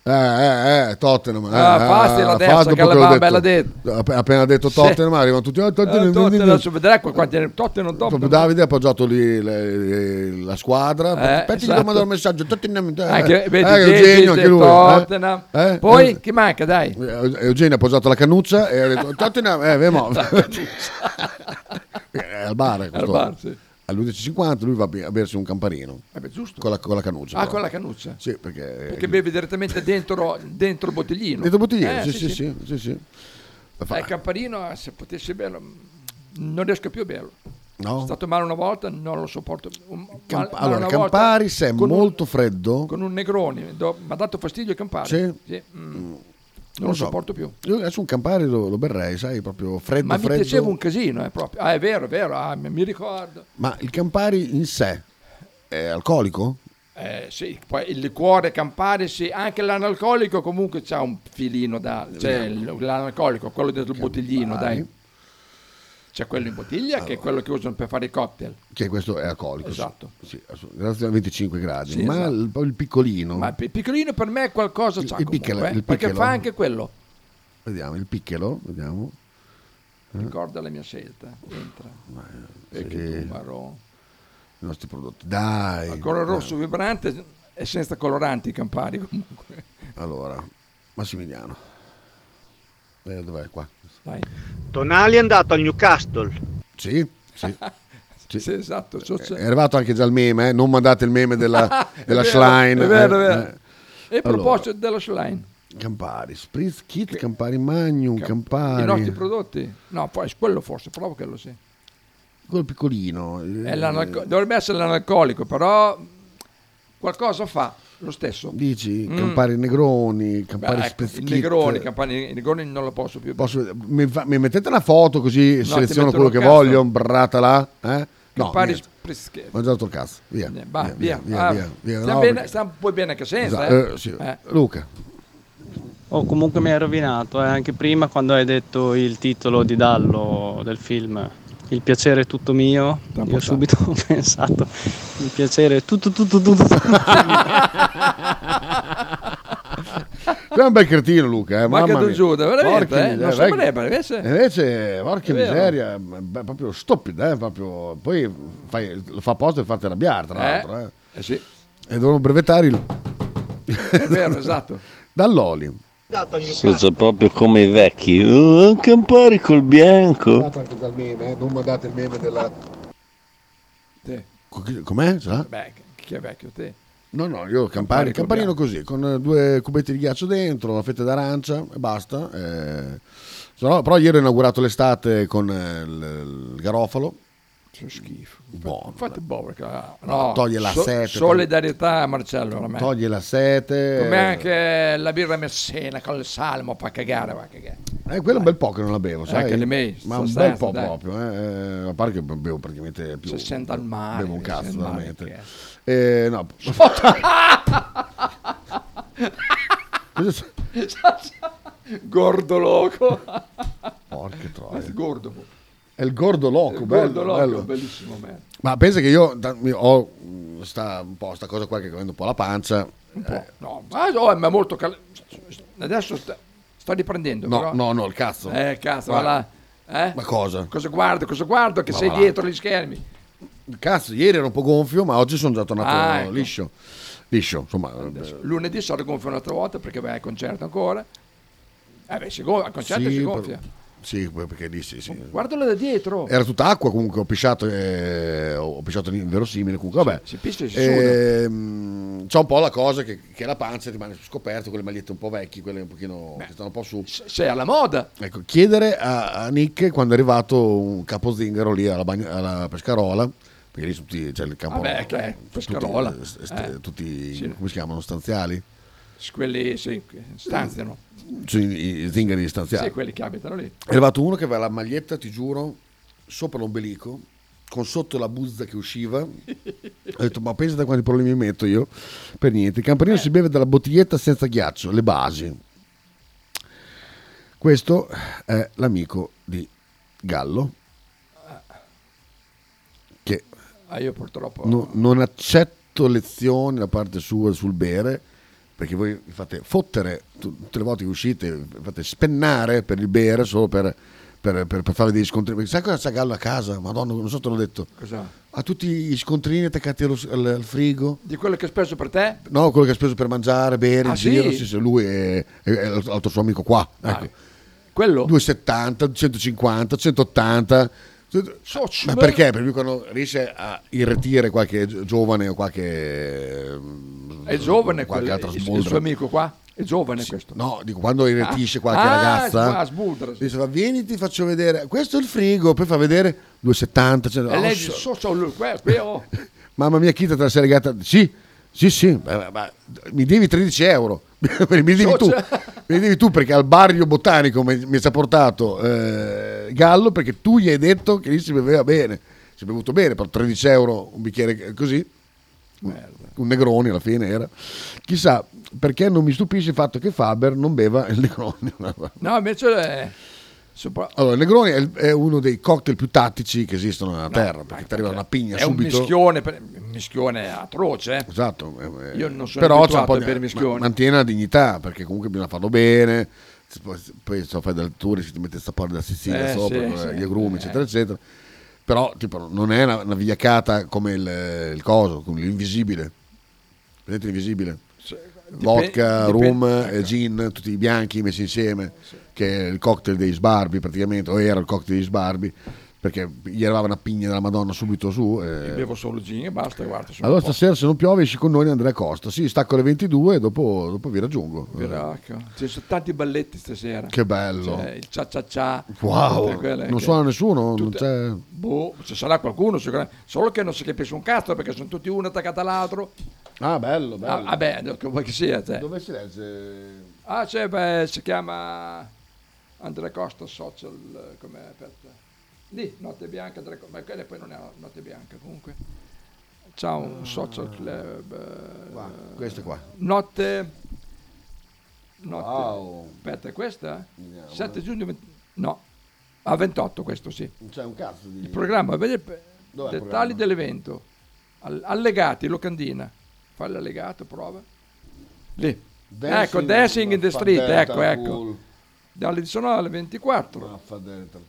Eh, eh, eh, Tottenham. eh, Ah, fasti la eh, fasti che la l'ha detto. App- Appena detto Sì. Tottenham, arrivano tutti. "Oh, Eh, Tottenham, Tottenham, adesso vedrai qua quanti Tottenham. Proprio Davide ha appoggiato lì le- la squadra. Eh, Aspetta, gli esatto. mandare un messaggio. Tottenham, eh, Anche, vedi, eh, Eugenio, anche lui. Tottenham. eh. Eh, Poi, eh, chi manca, dai? Eugenio ha posato la cannuccia e ha detto Tottenham, eh. È al bar. Al questo. bar, sì. All'11.50 lui va a be- a bersi un camparino. Eh beh, giusto. Con la, con la cannuccia. Ah, però. con la cannuccia? Sì, perché... Perché bevi direttamente dentro, dentro il bottiglino. Dentro il bottigliere, Eh, sì, sì, sì, sì, sì. Fa- Eh, il campanino, eh, se potessi berlo, non riesco più a berlo. No? È stato male una volta, non lo sopporto. Un- Camp- allora, Campari, se è con un- molto freddo... con un Negroni, do- mi ha dato fastidio Campari. Sì? mm, non lo so. sopporto più. Io adesso un Campari lo, lo berrei, sai, proprio freddo, Ma mi freddo. piaceva un casino, eh, proprio. Ah, è vero, è vero, ah, mi, mi ricordo. Ma il Campari in sé è alcolico? Eh, sì, poi il liquore Campari, sì, anche l'analcolico comunque c'ha un filino da... Cioè l'analcolico, quello dentro il bottiglino, dai. C'è quello in bottiglia che è quello che usano per fare i cocktail. Che questo è alcolico. Esatto. Sì, grazie a 25 gradi. Sì, ma esatto. il, il piccolino, Ma il piccolino per me è qualcosa c'ha il piccolo- eh, il perché fa anche quello. vediamo, il piccolo, vediamo. Ricorda la mia scelta. Entra. E che numero. I nostri prodotti. Dai. Il colore dai. rosso vibrante e senza coloranti i Campari comunque. Allora, Massimiliano. Eh, dov'è qua? Dai. Tonali è andato al Newcastle. Sì, sì. sì. Sì, esatto. so- so- È arrivato anche già il meme, eh? non mandate il meme della, della vero, Schlein. È vero, eh, è vero. eh. E a Allora, proposito della Schlein, Campari, Spritz Kit, Campari Magnum, Campari. i nostri prodotti? No, poi quello forse, proprio quello sì. Quello piccolino. eh, dovrebbe essere l'analcolico, però qualcosa fa lo stesso. Dici, Mm. Campari Negroni, Campari Beh, ecco. Negroni, Campari, i Negroni non lo posso più. Posso mi, fa- mi mettete una foto così ti seleziono quello che cazzo. voglio, brata là? Eh? No, Campari. Ho mangiato il cazzo. Via. Va, via, via. via, Ah, via, via. sta No, bene- perché- sta un po' bene che senza, Esatto, eh? eh, sì. Eh. Luca. Oh, comunque mi hai rovinato, eh, anche prima quando hai detto il titolo di Dallo del film Il piacere è tutto mio, io subito ho pensato il piacere è tutto tutto tutto. Sei un bel cretino Luca, eh? Ma mamma che tu mia. Giuda, veramente, eh? Non miseria, sembrerebbe, dai. invece- Invece, porca miseria, beh, proprio stupido, eh? proprio... poi fai- lo fa apposta per farti arrabbiare, tra Eh, l'altro. Eh. eh sì. E devono brevettare il... È vero, esatto. Dall'oli. Senza proprio come i vecchi. Oh, Campari col bianco. meme, eh? non mandate il meme della... Sì. Com'è? Sarà? Beh, chi è vecchio te? No, no, io Campari, Campari campanino così, con eh, due cubetti di ghiaccio dentro, una fetta d'arancia e basta. eh. No, però ieri ho inaugurato l'estate con eh, il, il garofalo. Che schifo. Buono. Fate perché, ah, No, toglie la so- sete, Solidarietà a Marcello, veramente. Toglie la sete. Come anche la birra messena con il salmo, fa cagare, va cagare. Eh, quello è un bel po' che non la bevo, sai? Anche le me, Ma un bel po' dai. proprio, eh. eh, A parte che bevo praticamente più. Se sente al mare. Bevo un cazzo, veramente. Eh, no. Cosa? Gordo loco. Porca troia. Gordo. È il gordo loco, Il bello, gordo loco, bello. bellissimo, man. Ma pensa che io da- ho sta, un po' sta cosa qua che avendo un po' la pancia. Un po'. No, ma, oh, ma è molto cal- Adesso sta, sta riprendendo. No, però. no, no, il cazzo. Eh, cazzo, Guarda. là. Eh? Ma cosa? Cosa guardo, cosa guardo che Ma sei va là. dietro gli schermi. Cazzo, ieri ero un po' gonfio, ma oggi sono già tornato Ah, ecco. liscio. Liscio, insomma. eh, Lunedì sarò gonfio un'altra volta perché vai al concerto ancora. Eh beh, si gonfia, al concerto sì, si per- gonfia. Sì, perché lì sì, sì. Guardalo da dietro. Era tutta acqua comunque, ho pisciato, eh, ho pisciato in verosimile comunque, vabbè. Si piscia e si Ehm, c'è un po' la cosa che, che la pancia ti rimane scoperto con le magliette un po' vecchie, quelle un pochino che stanno un po' su. Sei alla moda. Ecco, chiedere a, a Nick quando è arrivato un capozingaro lì alla, bagna- alla Pescarola, perché lì c'è il campo. Vabbè, che è. Tutti, eh, Eh. tutti come si chiamano? Stanziali? Quelli sì, stanziano. I, zingari stanziali. Sì, quelli che abitano lì. È arrivato uno che aveva la maglietta, ti giuro, sopra l'ombelico, con sotto la buzza che usciva. Ho detto, ma pensate a quanti problemi mi metto io? Per niente. Il campanino si beve dalla bottiglietta senza ghiaccio, le basi. Questo è l'amico di Gallo, che Ah, io purtroppo... no- non accetto lezioni da parte sua sul bere, perché voi vi fate fottere tu- tutte le volte che uscite, vi fate spennare per il bere solo per, per, per, per fare degli scontrini. Perché Sai cosa c'ha Gallo a casa? Madonna, non so te l'ho detto. Cosa? Ha tutti gli scontrini attaccati allo- al, al frigo. Di quello che ho speso per te? No, quello che ha speso per mangiare, bere, Ah, in giro. sì? Sì, sì, lui è, è- è l'altro suo amico qua. Ecco. Quello? 270, 150, 180. Ma perché? Perché quando riesce a irretire qualche gi- giovane o qualche... mm, È giovane qualche quello, altra il, suo amico qua? È giovane questo? No, dico, quando irretisce Ah. qualche Ah, ragazza, qua, smuldra, sì. dice, va, vieni ti faccio vedere, questo è il frigo, poi fa vedere 270, cioè, E oh, lei so- so, so, lui, que- que- oh. mamma mia chi te la sei legata? Sì, sì, sì, beh, beh, mi devi 13 euro, mi devi So- tu, mi devi tu perché al barrio botanico mi, mi ci ha portato eh, Gallo perché tu gli hai detto che lì si beveva bene, si è bevuto bene, per 13 euro un bicchiere così, un Negroni alla fine era, chissà perché non mi stupisce il fatto che Faber non beva il Negroni. No, invece è... Allora, il Negroni è, è uno dei cocktail più tattici che esistono nella terra, perché ti arriva una pigna È un subito. mischione, per- un mischione atroce. eh. Esatto. eh, eh, Io non sono Però c'è un po' di, bere ma- mischioni. mantiene la dignità, perché comunque bisogna farlo bene. Poi, se fai delle tour si ti mette il sapore della Sicilia Eh, sopra, sì, con sì. gli agrumi, Eh. eccetera, eccetera. Però tipo, non è una, una vigliacata come il, il coso, come l'invisibile. Vedete l'invisibile? Vodka, dipende- rum ecco. e gin, tutti i bianchi messi insieme, che è il cocktail dei sbarbi praticamente, o era il cocktail dei sbarbi, perché gli arrivava una pigna della Madonna subito su. e- Io bevo solo gin e basta, guarda. allora stasera se non piove esci con noi Andrea Costa. Sì, stacco alle 22 e dopo, dopo vi raggiungo. Piracca. Ci sono tanti balletti stasera. Che bello. C'è il cia cia cia. Wow, non che- suona nessuno, non tutte- c'è... Boh, ci sarà qualcuno, sicuramente. solo che non si capisce un cazzo perché sono tutti uno attaccato all'altro. Ah, bello, bello. Ah, vabbè, che vuoi che sia. te. Dove si legge? Ah, c'è, beh, si chiama Andrea Costa Social, eh, come aspetta. Lì, Notte Bianca, Andrea Costa, ma quella poi non è Notte Bianca comunque. C'ha un social club. eh, questo qua. Notte... Notte... Wow. Aspetta, è questa? 7 giugno... 20 no, a 28 questo sì. Non c'è un cazzo di... Il programma, vedi, Dov'è il dettagli programma? dell'evento. All- allegati, locandina. Fai l'allegato, prova. Lì. Dancing ecco, Dancing in the Street, ecco, ecco. Cool. Dalle 19 alle 24.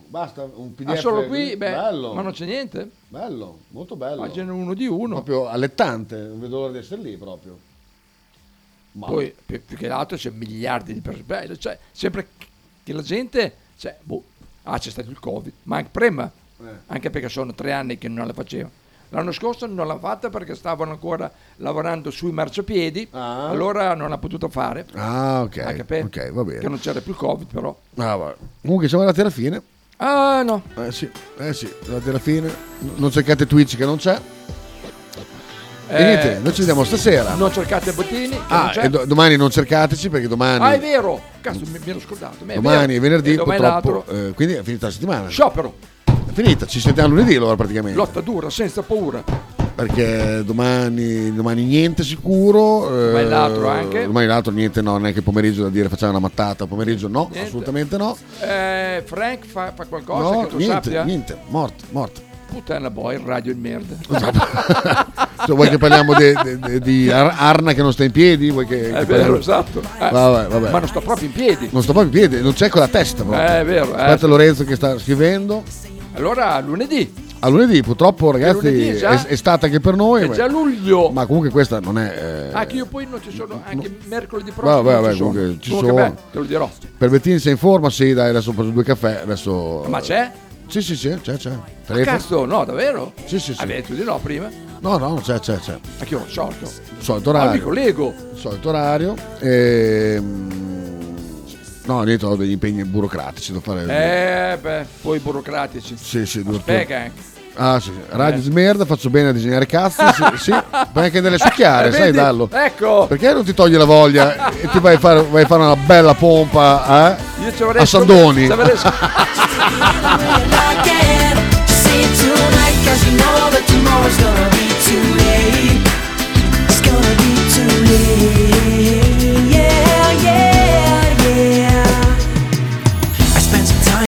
Basta un PDF. Ah, solo qui? Beh, bello. ma non c'è niente? Bello, molto bello. Pagina uno di uno. Proprio allettante, non vedo l'ora di essere lì proprio. Ma- Poi, più, più che altro, c'è miliardi di persone. Cioè, sempre che la gente... Cioè, boh, ah, c'è stato il Covid. Ma anche prima. Eh. Anche perché sono tre anni che non la facevo. L'anno scorso non l'ha fatta perché stavano ancora lavorando sui marciapiedi. Allora non l'ha potuto fare. Ah, ok. Hai capito? Ok, va bene. Che non c'era più il Covid, però. Ah, va. Comunque siamo alla fine. Ah, no. Eh sì, eh sì, alla fine. Non cercate Twitch che non c'è. E Eh, niente, noi ci vediamo stasera. Non cercate Bottini. Non Ah, e do- domani non cercateci perché domani, Ah, è vero! Cazzo, mi, mi ero scordato. Domani è venerdì, E purtroppo. eh, quindi è finita la settimana. Sciopero. Finita, ci sentiamo lunedì allora praticamente. Lotta dura, senza paura. Perché domani, domani niente sicuro. eh, Domani l'altro anche. Domani l'altro niente, no, neanche pomeriggio da dire facciamo una mattata. Pomeriggio no, Niente. assolutamente no. Eh, Frank fa, fa qualcosa No, che tu niente, sappia? niente, morto, morto. Puttana boy, radio in merda. Cioè, vuoi che parliamo di Ar- Arna che non sta in piedi? Vuoi che, È che vero, esatto. Eh, Vabbè, vabbè. Ma non sto proprio in piedi. Non sto proprio in piedi, non c'è con la testa proprio. Eh, è vero, eh. Aspetta Lorenzo che sta scrivendo. Allora, lunedì. A lunedì, purtroppo ragazzi, lunedì è, già? è stata anche per noi. È ma- già luglio. Ma comunque questa non è... eh, Ah, che io poi non ci sono, anche mercoledì prossimo. Vabbè, vabbè, ci sono. comunque ci Comunque, sono. beh, te lo dirò. Per Bettini sei in forma? Sì, dai, adesso ho preso due caffè. Adesso... Ma c'è? Sì, sì, sì, c'è, c'è. Ah, Telefono. cazzo, no, davvero? Sì, sì, sì. Avevi detto di no prima? No, no, c'è, c'è, c'è. A che ora? Solito. Solito Ah, orario. mi collego. Solito orario. Ehm, No, dietro ho degli impegni burocratici da fare. Eh, beh, poi burocratici. Sì, sì, due Spiega. Ah sì, Radio eh. Smerda, faccio bene a disegnare cazzo, sì, sì. puoi anche nelle succhiare, sai Dallo? Ecco! Perché non ti toglie la voglia e ti vai a fare, vai a fare una bella pompa eh? Io a Sandoni?